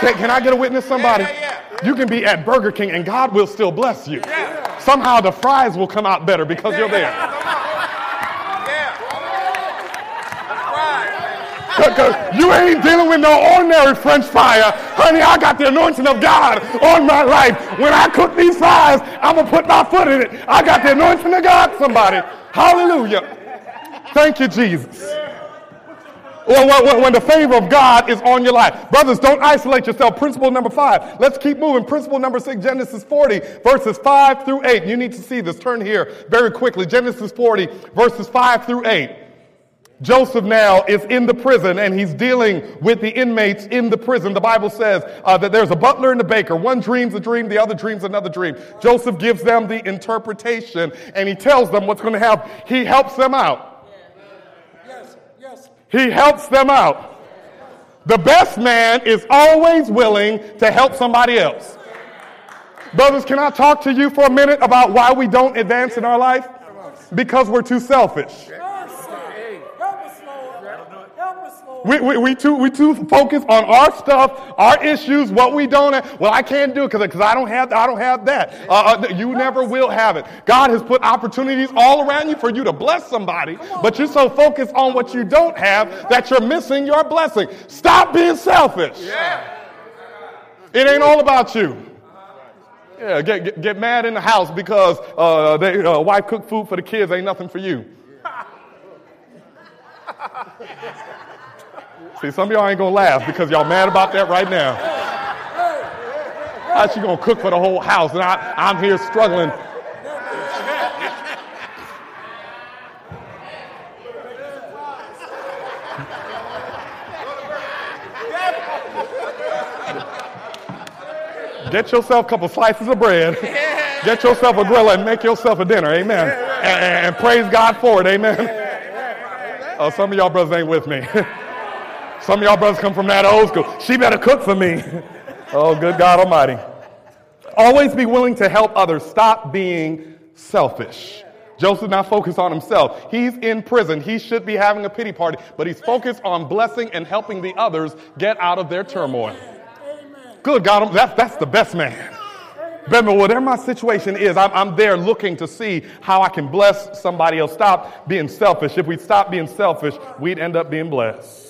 Can, can I get a witness, somebody? You can be at Burger King and God will still bless you. Somehow the fries will come out better because you're there. You ain't dealing with no ordinary French fryer. Honey, I got the anointing of God on my life. When I cook these fries, I'm going to put my foot in it. I got the anointing of God, somebody. Hallelujah. Thank you, Jesus. When, when, the favor of God is on your life. Brothers, don't isolate yourself. Principle number five. Let's keep moving. Principle number six, Genesis 40, verses 5 through 8. You need to see this. Turn here very quickly. Genesis 40, verses 5 through 8. Joseph now is in the prison and he's dealing with the inmates in the prison. The Bible says uh, that there's a butler and a baker. One dreams a dream, the other dreams another dream. Joseph gives them the interpretation and he tells them what's going to happen. He helps them out. Yes, yes. He helps them out. The best man is always willing to help somebody else. Brothers, can I talk to you for a minute about why we don't advance in our life? Because we're too selfish. We, we, we, too, we too focus on our stuff, our issues, what we don't have. Well, I can't do it because I don't have I don't have that. Uh, uh, you never will have it. God has put opportunities all around you for you to bless somebody, but you're so focused on what you don't have that you're missing your blessing. Stop being selfish. It ain't all about you. Yeah, get, get, get mad in the house because uh, they, uh, wife cooked food for the kids ain't nothing for you. See, some of y'all ain't gonna laugh because y'all mad about that right now. How she gonna cook for the whole house and I, I'm here struggling? Get yourself a couple slices of bread. Get yourself a grill and make yourself a dinner. Amen. And, and praise God for it. Amen. Oh, some of y'all brothers ain't with me. Some of y'all brothers come from that old school. She better cook for me. oh, good God Almighty. Always be willing to help others. Stop being selfish. Joseph not focused on himself. He's in prison. He should be having a pity party, but he's focused on blessing and helping the others get out of their turmoil. Good God, that's, that's the best man. Remember, whatever my situation is, I'm, I'm there looking to see how I can bless somebody else. Stop being selfish. If we stop being selfish, we'd end up being blessed.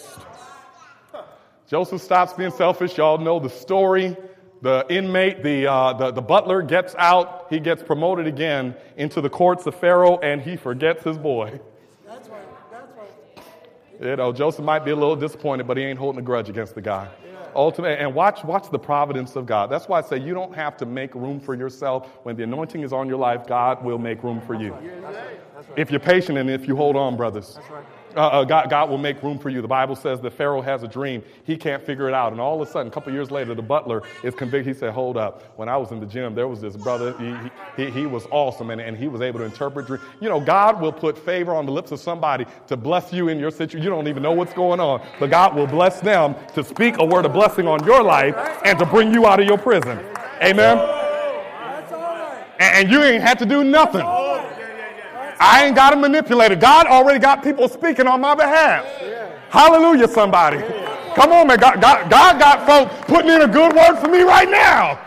Joseph stops being selfish. Y'all know the story. The inmate, the, uh, the, the butler gets out. He gets promoted again into the courts of Pharaoh, and he forgets his boy. That's right. That's right. You know, Joseph might be a little disappointed, but he ain't holding a grudge against the guy Yeah. Ultimately, and watch watch the providence of God. That's why I say you don't have to make room for yourself. When the anointing is on your life, God will make room for you. If you're patient and if you hold on, brothers uh, uh, God, God will make room for you. The Bible says that Pharaoh has a dream. He can't figure it out. And all of a sudden, a couple years later, the butler is convicted. He said, Hold up. When I was in the gym, there was this brother. He, he, he was awesome and, and he was able to interpret dreams. You know, God will put favor on the lips of somebody to bless you in your situation. You don't even know what's going on, but God will bless them to speak a word of blessing on your life and to bring you out of your prison. Amen. And you ain't had to do nothing. I ain't got to manipulate it. God already got people speaking on my behalf. Yeah. Hallelujah, somebody. Yeah. Come on, man. God, God, God got folk putting in a good word for me right now.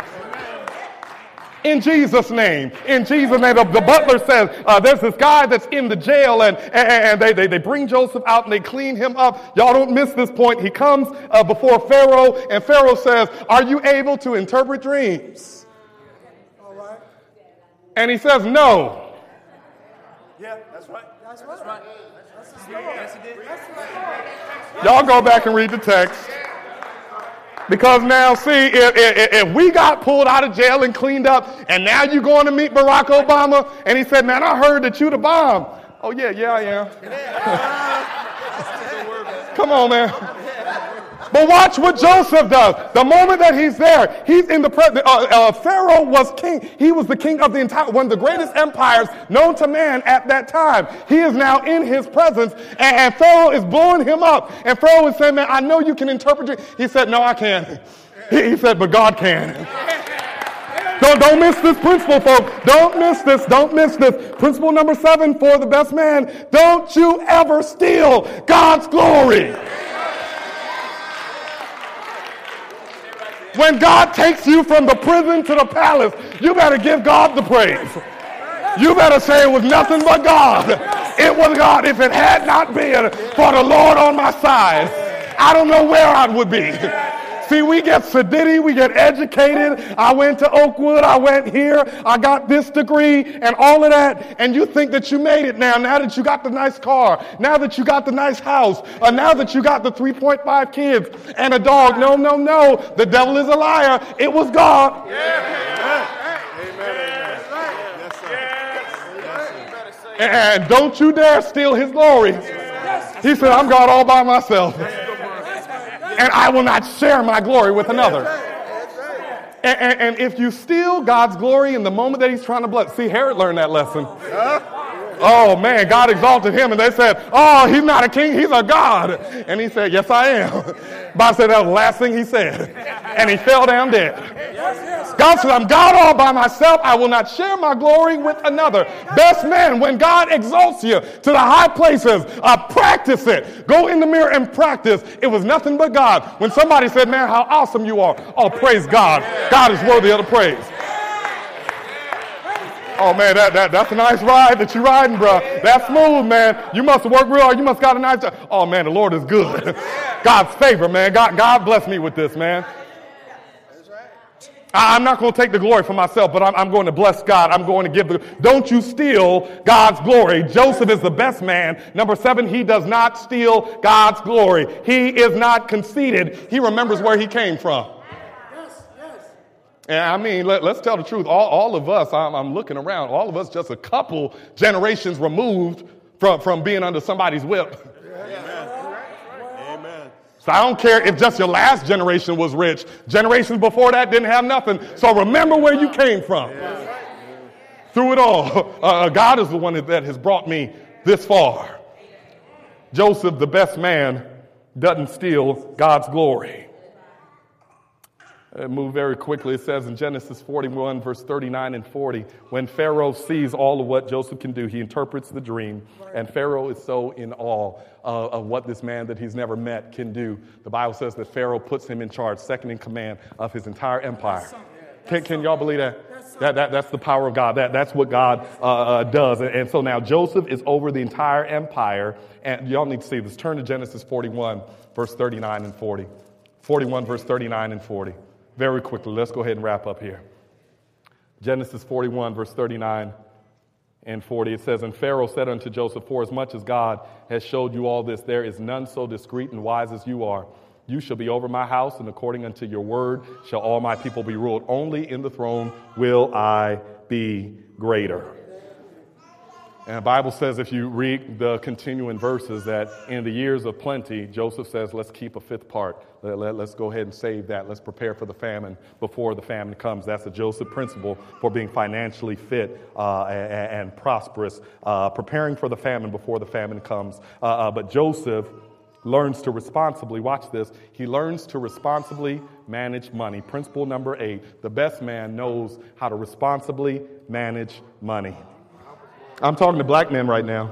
In Jesus' name. In Jesus' name. The, the butler says, uh, there's this guy that's in the jail, and, and, and, they, they, they bring Joseph out and they clean him up. Y'all don't miss this point. He comes uh, before Pharaoh, and Pharaoh says, Are you able to interpret dreams? All right. And he says, No. Yeah, that's right. That's, that's right. right. That's, Yes, he did. Y'all go back and read the text. Because now, see, if, if, if, we got pulled out of jail and cleaned up, and now you're going to meet Barack Obama, and he said, Man, I heard that you the bomb. Oh, yeah, yeah, I am. Come on, man. But watch what Joseph does. The moment that he's there, he's in the presence. Uh, uh, Pharaoh was king. He was the king of the entire, one of the greatest empires known to man at that time. He is now in his presence, and, and Pharaoh is blowing him up. And Pharaoh is saying, "Man, I know you can interpret it." He said, "No, I can't." He, he said, "But God can." Don't, don't miss this principle, folks. Don't miss this. Don't miss this. Principle number seven for the best man. Don't you ever steal God's glory. When God takes you from the prison to the palace, you better give God the praise. You better say it was nothing but God. It was God. If it had not been for the Lord on my side, I don't know where I would be. See, we get sedity, we get educated. I went to Oakwood, I went here, I got this degree, and all of that. And you think that you made it now, now that you got the nice car, now that you got the nice house, uh, now that you got the 3.5 kids and a dog. No, no, no. The devil is a liar. It was God. And don't you dare steal his glory. He said, I'm God all by myself and I will not share my glory with another. And, and, and, if you steal God's glory in the moment that he's trying to bless, see, Herod learned that lesson. Oh man, God exalted him, and they said, Oh, he's not a king, he's a God. And he said, Yes, I am. Bob said that was the last thing he said. And he fell down dead. God said, I'm God all by myself. I will not share my glory with another. Best man, when God exalts you to the high places, uh, practice it. Go in the mirror and practice. It was nothing but God. When somebody said, Man, how awesome you are. Oh, praise God. God is worthy of the praise. Oh man, that, that that's a nice ride that you're riding, bro. That's smooth, man. You must worked real hard. You must got a nice job. Oh man, the Lord is good. God's favor, man. God, God bless me with this, man. I'm not going to take the glory for myself, but I'm, I'm, going to bless God. I'm going to give the. Don't you steal God's glory. Joseph is the best man. Number seven, he does not steal God's glory. He is not conceited. He remembers where he came from. And I mean, let, us tell the truth. All, all of us, I'm, I'm, looking around, all of us just a couple generations removed from, from being under somebody's whip. Amen. So I don't care if just your last generation was rich. Generations before that didn't have nothing. So remember where you came from. Through it all, uh, God is the one that has brought me this far. Joseph, the best man, doesn't steal God's glory. Uh, move very quickly. It says in Genesis 41, verse 39 and 40, when Pharaoh sees all of what Joseph can do, he interprets the dream, and Pharaoh is so in awe uh, of what this man that he's never met can do. The Bible says that Pharaoh puts him in charge, second in command of his entire empire. Can, can y'all believe that? That, that? That's the power of God. That, that's what God uh, uh, does. And, and so now Joseph is over the entire empire. And y'all need to see this. Turn to Genesis 41, verse 39 and 40. 41, verse 39 and 40 very quickly. Let's go ahead and wrap up here. Genesis 41, verse 39 and 40. It says, And Pharaoh said unto Joseph, For as much as God has showed you all this, there is none so discreet and wise as you are. You shall be over my house, and according unto your word shall all my people be ruled. Only in the throne will I be greater. And the Bible says, if you read the continuing verses, that in the years of plenty, Joseph says, let's keep a fifth part. Let, let, go ahead and save that. Let's prepare for the famine before the famine comes. That's the Joseph principle for being financially fit uh, and, and, prosperous, uh, preparing for the famine before the famine comes. Uh, uh, but Joseph learns to responsibly, watch this, he learns to responsibly manage money. Principle number eight the best man knows how to responsibly manage money. I'm talking to black men right now.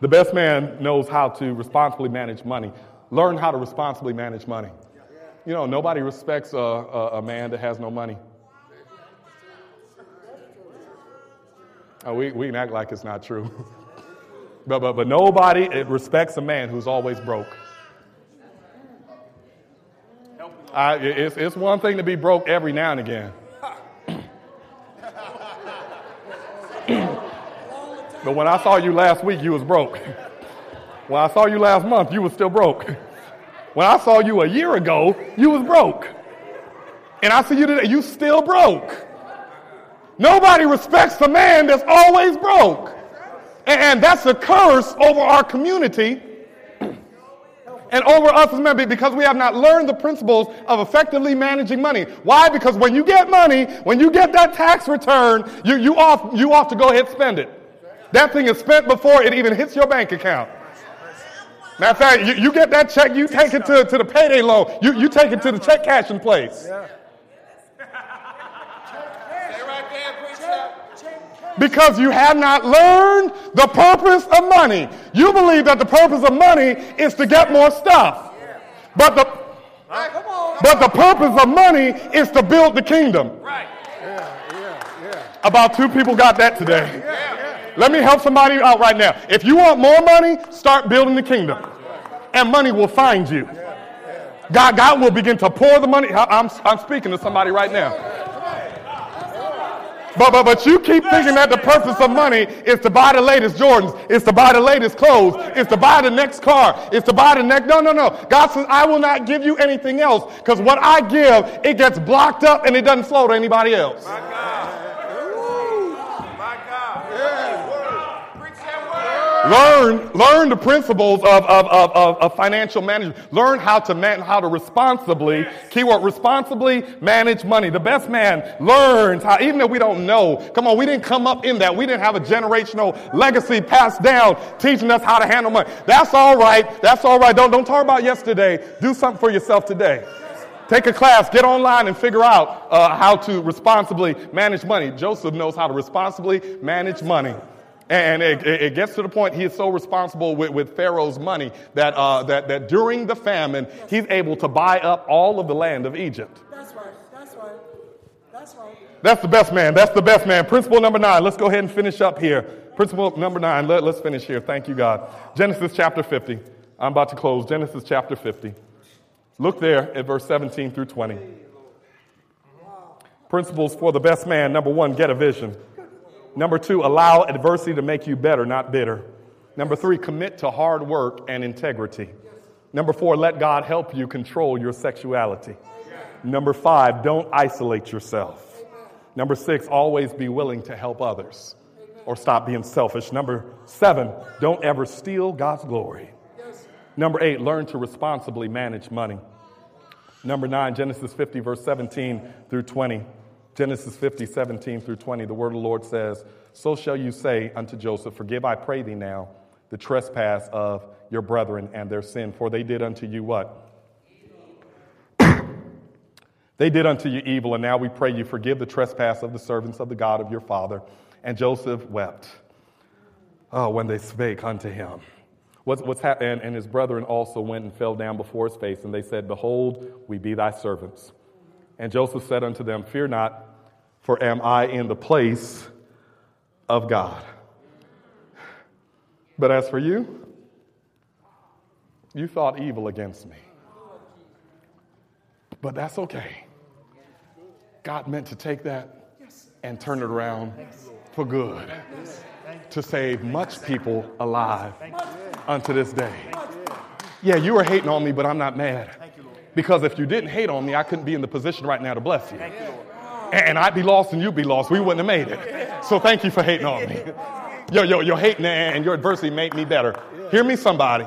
The best man knows how to responsibly manage money. Learn how to responsibly manage money. You know, nobody respects a, a, a man that has no money. Oh, we, we can act like it's not true. but, but, but nobody respects a man who's always broke. I, it's, it's one thing to be broke every now and again. But when I saw you last week, you was broke. When I saw you last month, you was still broke. When I saw you a year ago, you was broke. And I see you today, you still broke. Nobody respects the man that's always broke. And that's a curse over our community and over us as men because we have not learned the principles of effectively managing money. Why? Because when you get money, when you get that tax return, you, you, off, you off to go ahead and spend it. That thing is spent before it even hits your bank account. Matter of fact, you, you get that check, you take it to, to the payday loan, you, you take it to the check cashing place. Yeah. because you have not learned the purpose of money. You believe that the purpose of money is to get more stuff. But the, but the purpose of money is to build the kingdom. About two people got that today. Let me help somebody out right now. If you want more money, start building the kingdom. And money will find you. God, God will begin to pour the money. I'm, I'm speaking to somebody right now. But, but, but you keep thinking that the purpose of money is to buy the latest Jordans, is to buy the latest clothes, is to buy the next car, is to buy the next. No, no, no. God says, I will not give you anything else because what I give, it gets blocked up and it doesn't flow to anybody else. Learn, learn the principles of, of, of, of, financial management. Learn how to man, how to responsibly, keyword responsibly manage money. The best man learns how, even if we don't know, come on, we didn't come up in that. We didn't have a generational legacy passed down teaching us how to handle money. That's all right. That's all right. Don't, don't talk about yesterday. Do something for yourself today. Take a class, get online and figure out uh, how to responsibly manage money. Joseph knows how to responsibly manage money. And it, it, gets to the point he is so responsible with, with Pharaoh's money that, uh, that, that during the famine, he's able to buy up all of the land of Egypt. That's right. That's right. That's right. That's the best man. That's the best man. Principle number nine. Let's go ahead and finish up here. Principle number nine. Let, let's finish here. Thank you, God. Genesis chapter 50. I'm about to close. Genesis chapter 50. Look there at verse 17 through 20. Principles for the best man. Number one, get a vision. Number two, allow adversity to make you better, not bitter. Number three, commit to hard work and integrity. Number four, let God help you control your sexuality. Number five, don't isolate yourself. Number six, always be willing to help others or stop being selfish. Number seven, don't ever steal God's glory. Number eight, learn to responsibly manage money. Number nine, Genesis 50, verse 17 through 20. Genesis 50, 17 through 20, the word of the Lord says, So shall you say unto Joseph, Forgive, I pray thee now, the trespass of your brethren and their sin, for they did unto you what? They did unto you evil, and now we pray you forgive the trespass of the servants of the God of your father. And Joseph wept oh, when they spake unto him. What's, what's hap- and, and his brethren also went and fell down before his face, and they said, Behold, we be thy servants. And Joseph said unto them, Fear not, for am I in the place of God. But as for you, you thought evil against me. But that's okay. God meant to take that and turn it around for good to save much people alive unto this day. Yeah, you were hating on me, but I'm not mad. Because if you didn't hate on me, I couldn't be in the position right now to bless you. And I'd be lost and you'd be lost. We wouldn't have made it. So thank you for hating on me. Yo, yo, your hating and your adversity made me better. Hear me, somebody.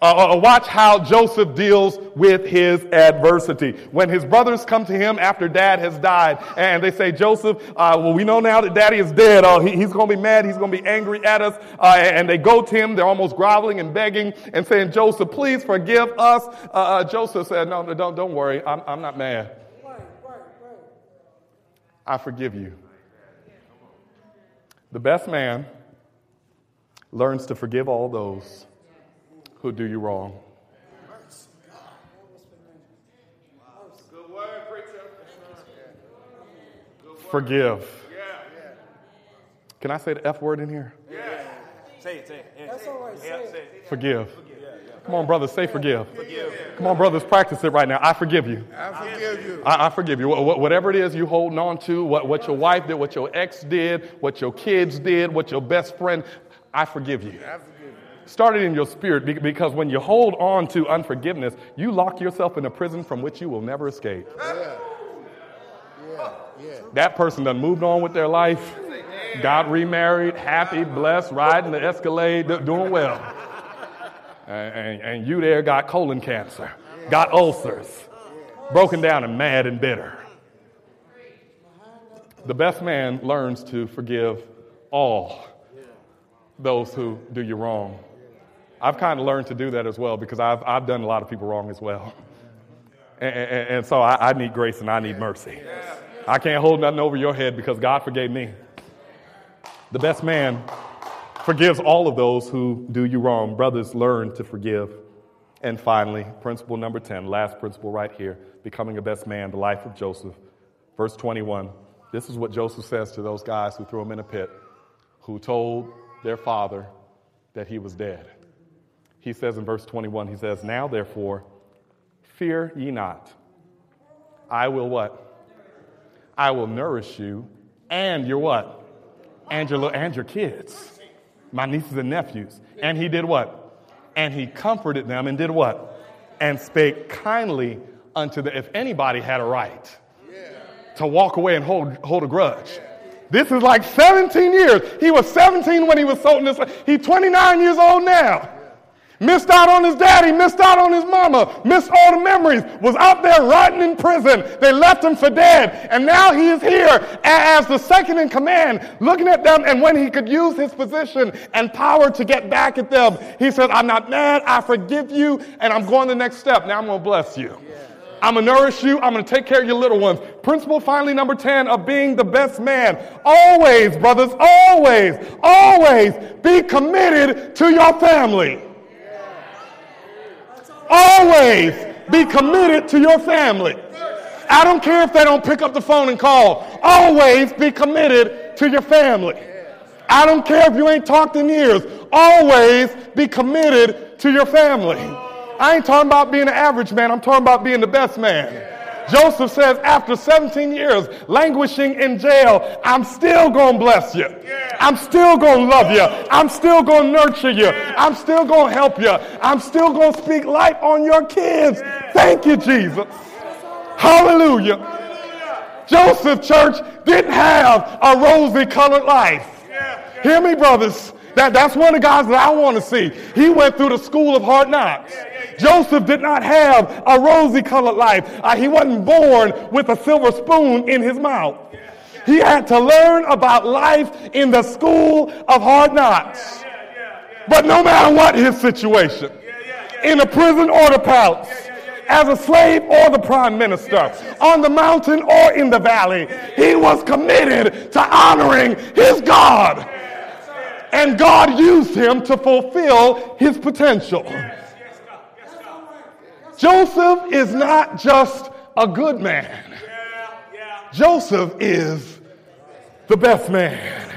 Uh, uh, watch how Joseph deals with his adversity. When his brothers come to him after dad has died and they say, Joseph, uh, well, we know now that daddy is dead. Uh, he, he's going to be mad. He's going to be angry at us. Uh, and they go to him. They're almost groveling and begging and saying, Joseph, please forgive us. Uh, Joseph said, no, no, don't, don't worry. I'm, I'm not mad. I forgive you. The best man learns to forgive all those who do you wrong. Forgive. Can I say the F word in here? Yeah. Say it, say it. That's all right. Say it. Forgive. Come on, brothers, say forgive. Come on, brothers, practice it right now. I forgive you. I forgive you. I, I forgive you. Wh- wh- Whatever it is you holding on to, what, what your wife did, what your ex did, what your kids did, what your best friend, I forgive you. I forgive you. Start it in your spirit because when you hold on to unforgiveness, you lock yourself in a prison from which you will never escape. Yeah. Yeah. Yeah. That person done moved on with their life, got remarried, happy, blessed, riding the Escalade, doing well. And, and, you there got colon cancer, got ulcers, broken down and mad and bitter. The best man learns to forgive all those who do you wrong. I've kind of learned to do that as well because I've, I've done a lot of people wrong as well. And, and, and so I, I need grace and I need mercy. I can't hold nothing over your head because God forgave me. The best man forgives all of those who do you wrong. Brothers, learn to forgive. And finally, principle number 10, last principle right here becoming a best man, the life of Joseph. Verse 21. This is what Joseph says to those guys who threw him in a pit, who told their father that he was dead. He says in verse 21, he says, Now therefore, fear ye not. I will what? I will nourish you and your what? And your, and your kids, my nieces and nephews. And he did what? And he comforted them and did what? And spake kindly unto them. If anybody had a right to walk away and hold, hold a grudge, this is like 17 years. He was 17 when he was sold in this. He's 29 years old now. Missed out on his daddy, missed out on his mama, missed all the memories, was out there rotting in prison. They left him for dead. And now he is here as the second in command, looking at them. And when he could use his position and power to get back at them, he said, I'm not mad, I forgive you, and I'm going the next step. Now I'm going to bless you. I'm going to nourish you. I'm going to take care of your little ones. Principle finally number 10 of being the best man. Always, brothers, always, always be committed to your family. Always be committed to your family. I don't care if they don't pick up the phone and call. Always be committed to your family. I don't care if you ain't talked in years. Always be committed to your family. I ain't talking about being an average man. I'm talking about being the best man. Joseph says, after 17 years languishing in jail, I'm still going to bless you. I'm still going to love you. I'm still going to nurture you. I'm still going to help you. I'm still going to speak life on your kids. Thank you, Jesus. Hallelujah. Joseph Church didn't have a rosy colored life. Hear me, brothers. That, that's one of the guys that I want to see. He went through the school of hard knocks. Joseph did not have a rosy colored life. Uh, he wasn't born with a silver spoon in his mouth. He had to learn about life in the school of hard knocks. But no matter what his situation, in a prison or the palace, as a slave or the prime minister, on the mountain or in the valley. He was committed to honoring his God. And God used him to fulfill his potential. Joseph is not just a good man. Joseph is the best man.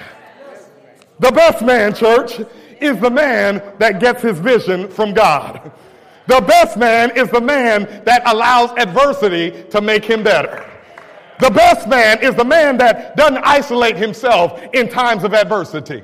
The best man, church, is the man that gets his vision from God. The best man is the man that allows adversity to make him better. The best man is the man that doesn't isolate himself in times of adversity.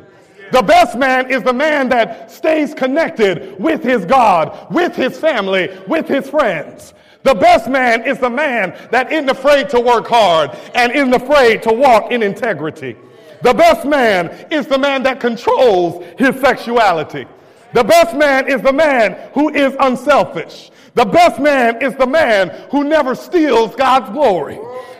The best man is the man that stays connected with his God, with his family, with his friends. The best man is the man that isn't afraid to work hard and isn't afraid to walk in integrity. The best man is the man that controls his sexuality. The best man is the man who is unselfish. The best man is the man who never steals God's glory.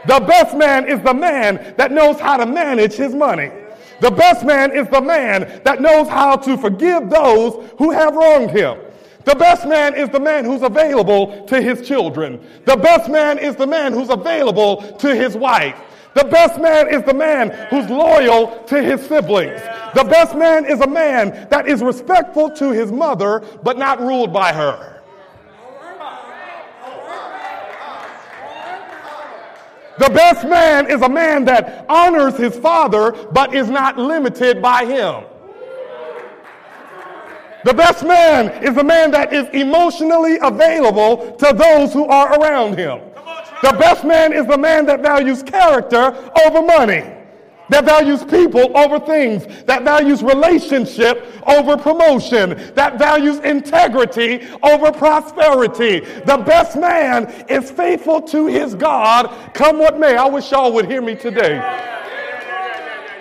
The best man is the man that knows how to manage his money. The best man is the man that knows how to forgive those who have wronged him. The best man is the man who's available to his children. The best man is the man who's available to his wife. The best man is the man who's loyal to his siblings. The best man is a man that is respectful to his mother, but not ruled by her. The best man is a man that honors his father, but is not limited by him. The best man is a man that is emotionally available to those who are around him. The best man is the man that values character over money, that values people over things, that values relationship over promotion, that values integrity over prosperity. The best man is faithful to his God, come what may. I wish y'all would hear me today.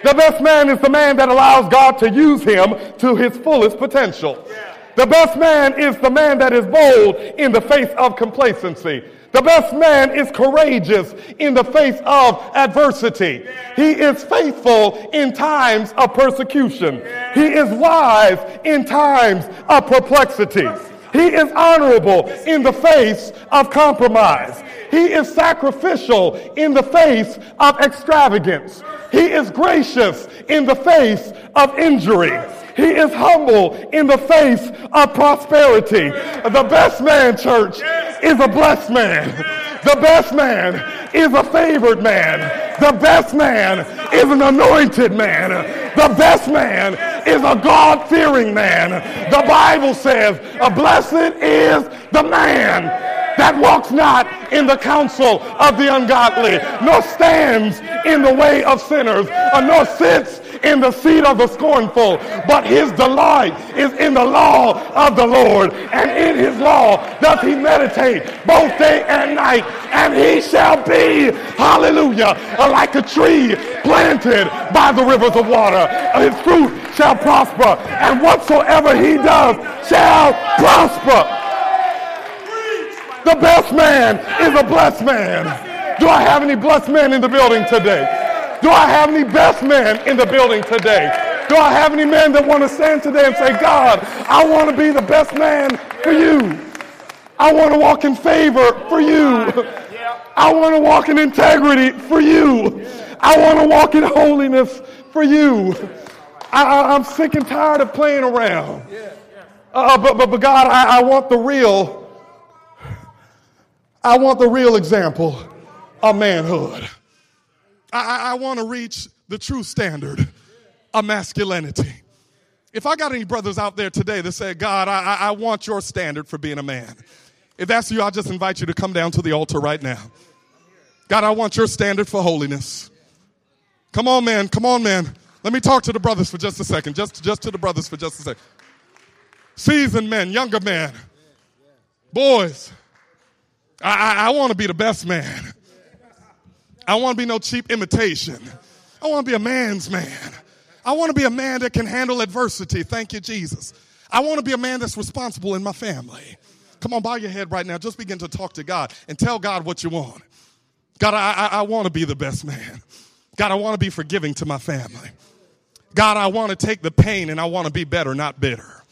The best man is the man that allows God to use him to his fullest potential. The best man is the man that is bold in the face of complacency. The best man is courageous in the face of adversity. He is faithful in times of persecution. He is wise in times of perplexity. He is honorable in the face of compromise. He is sacrificial in the face of extravagance. He is gracious in the face of injury. He is humble in the face of prosperity. The best man, church, is a blessed man. The best man is a favored man. The best man is an anointed man. The best man is a God fearing man. The Bible says, a blessed is the man that walks not in the counsel of the ungodly, nor stands in the way of sinners, nor sits in the seat of the scornful, but his delight is in the law of the Lord, and in his law does he meditate both day and night, and he shall be, hallelujah, like a tree planted by the rivers of water. His fruit shall prosper, and whatsoever he does shall prosper. The best man is a blessed man. Do I have any blessed men in the building today? Do I have any best men in the building today? Do I have any men that want to stand today and say, God, I want to be the best man for you. I want to walk in favor for you. I want to walk in integrity for you. I want to walk in holiness for you. I, am sick and tired of playing around. Uh, but, but, but God, I, I want the real I want the real example of manhood. I, I, want to reach the true standard of masculinity. If I got any brothers out there today that say, God, I, I want your standard for being a man. If that's you, I just invite you to come down to the altar right now. God, I want your standard for holiness. Come on, man. Come on, man. Let me talk to the brothers for just a second. Just, just to the brothers for just a second. Seasoned men, younger men, boys, I, I, I want to be the best man. I want to be no cheap imitation. I want to be a man's man. I want to be a man that can handle adversity. Thank you, Jesus. I want to be a man that's responsible in my family. Come on, bow your head right now. Just begin to talk to God and tell God what you want. God, I, I, I want to be the best man. God, I want to be forgiving to my family. God, I want to take the pain and I want to be better, not bitter.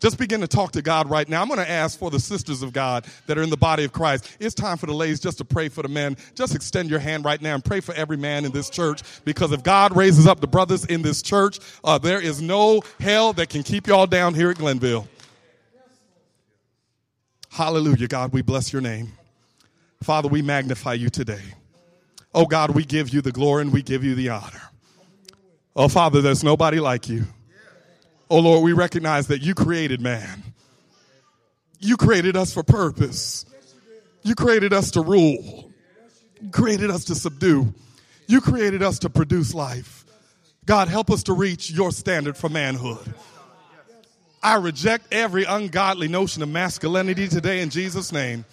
Just begin to talk to God right now. I'm going to ask for the sisters of God that are in the body of Christ. It's time for the ladies just to pray for the men. Just extend your hand right now and pray for every man in this church because if God raises up the brothers in this church, uh, there is no hell that can keep y'all down here at Glenville. Hallelujah, God. We bless your name. Father, we magnify you today. Oh, God, we give you the glory and we give you the honor. Oh, Father, there's nobody like you. Oh Lord, we recognize that you created man. You created us for purpose. You created us to rule. You created us to subdue. You created us to produce life. God, help us to reach your standard for manhood. I reject every ungodly notion of masculinity today in Jesus' name.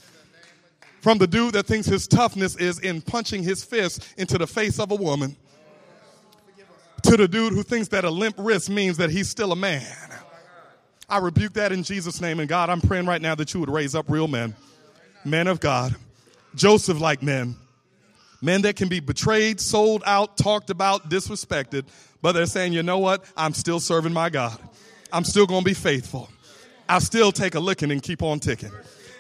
From the dude that thinks his toughness is in punching his fist into the face of a woman to the dude who thinks that a limp wrist means that he's still a man. I rebuke that in Jesus' name. And God, I'm praying right now that you would raise up real men, men of God, Joseph like men, men that can be betrayed, sold out, talked about, disrespected, but they're saying, you know what? I'm still serving my God. I'm still going to be faithful. I'll still take a licking and keep on ticking.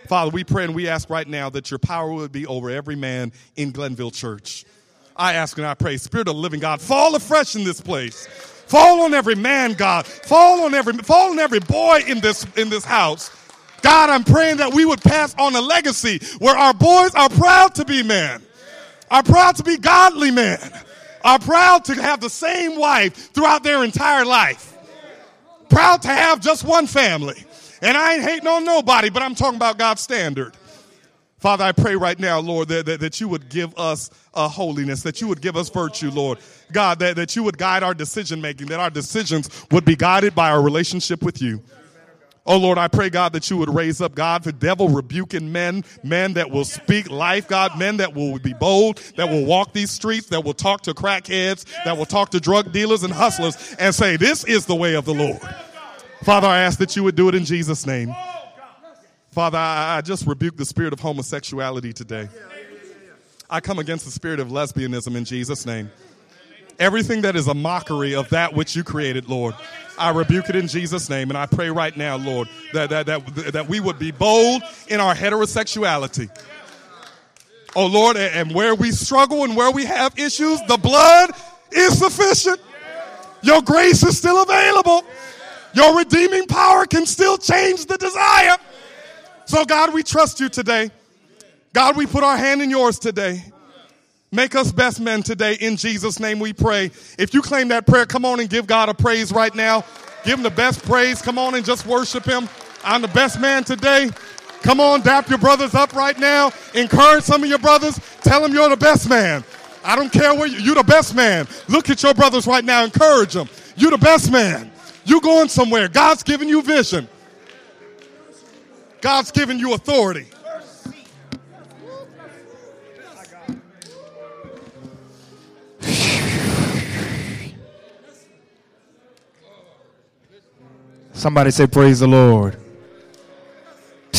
Father, we pray and we ask right now that your power would be over every man in Glenville Church. I ask and I pray, Spirit of the living God, fall afresh in this place. Fall on every man, God. Fall on every fall on every boy in this in this house. God, I'm praying that we would pass on a legacy where our boys are proud to be men, are proud to be godly men, are proud to have the same wife throughout their entire life, proud to have just one family. And I ain't hating on nobody, but I'm talking about God's standard. Father, I pray right now, Lord, that, that, that you would give us uh, holiness, that you would give us virtue, Lord. God, that, that you would guide our decision making, that our decisions would be guided by our relationship with you. Oh Lord, I pray, God, that you would raise up, God, for devil rebuking men, men that will speak life, God, men that will be bold, that will walk these streets, that will talk to crackheads, that will talk to drug dealers and hustlers and say, This is the way of the Lord. Father, I ask that you would do it in Jesus' name. Father, I, I just rebuke the spirit of homosexuality today. I come against the spirit of lesbianism in Jesus' name. Everything that is a mockery of that which you created, Lord, I rebuke it in Jesus' name. And I pray right now, Lord, that, that, that, that we would be bold in our heterosexuality. Oh, Lord, and where we struggle and where we have issues, the blood is sufficient. Your grace is still available. Your redeeming power can still change the desire. So, God, we trust you today. God, we put our hand in yours today. Make us best men today. In Jesus' name we pray. If you claim that prayer, come on and give God a praise right now. Give him the best praise. Come on and just worship him. I'm the best man today. Come on, dap your brothers up right now. Encourage some of your brothers. Tell them you're the best man. I don't care where you, you're the best man. Look at your brothers right now. Encourage them. You're the best man. You're going somewhere. God's giving you vision. God's given you authority. Somebody say, Praise the Lord.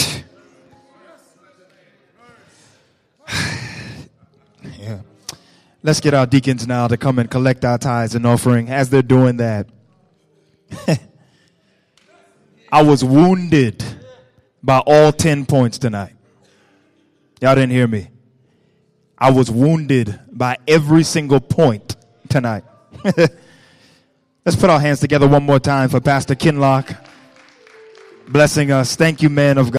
yeah. Let's get our deacons now to come and collect our tithes and offering. As they're doing that, I was wounded by all 10 points tonight. Y'all didn't hear me. I was wounded by every single point tonight. Let's put our hands together one more time for Pastor Kinlock blessing us. Thank you, man of God.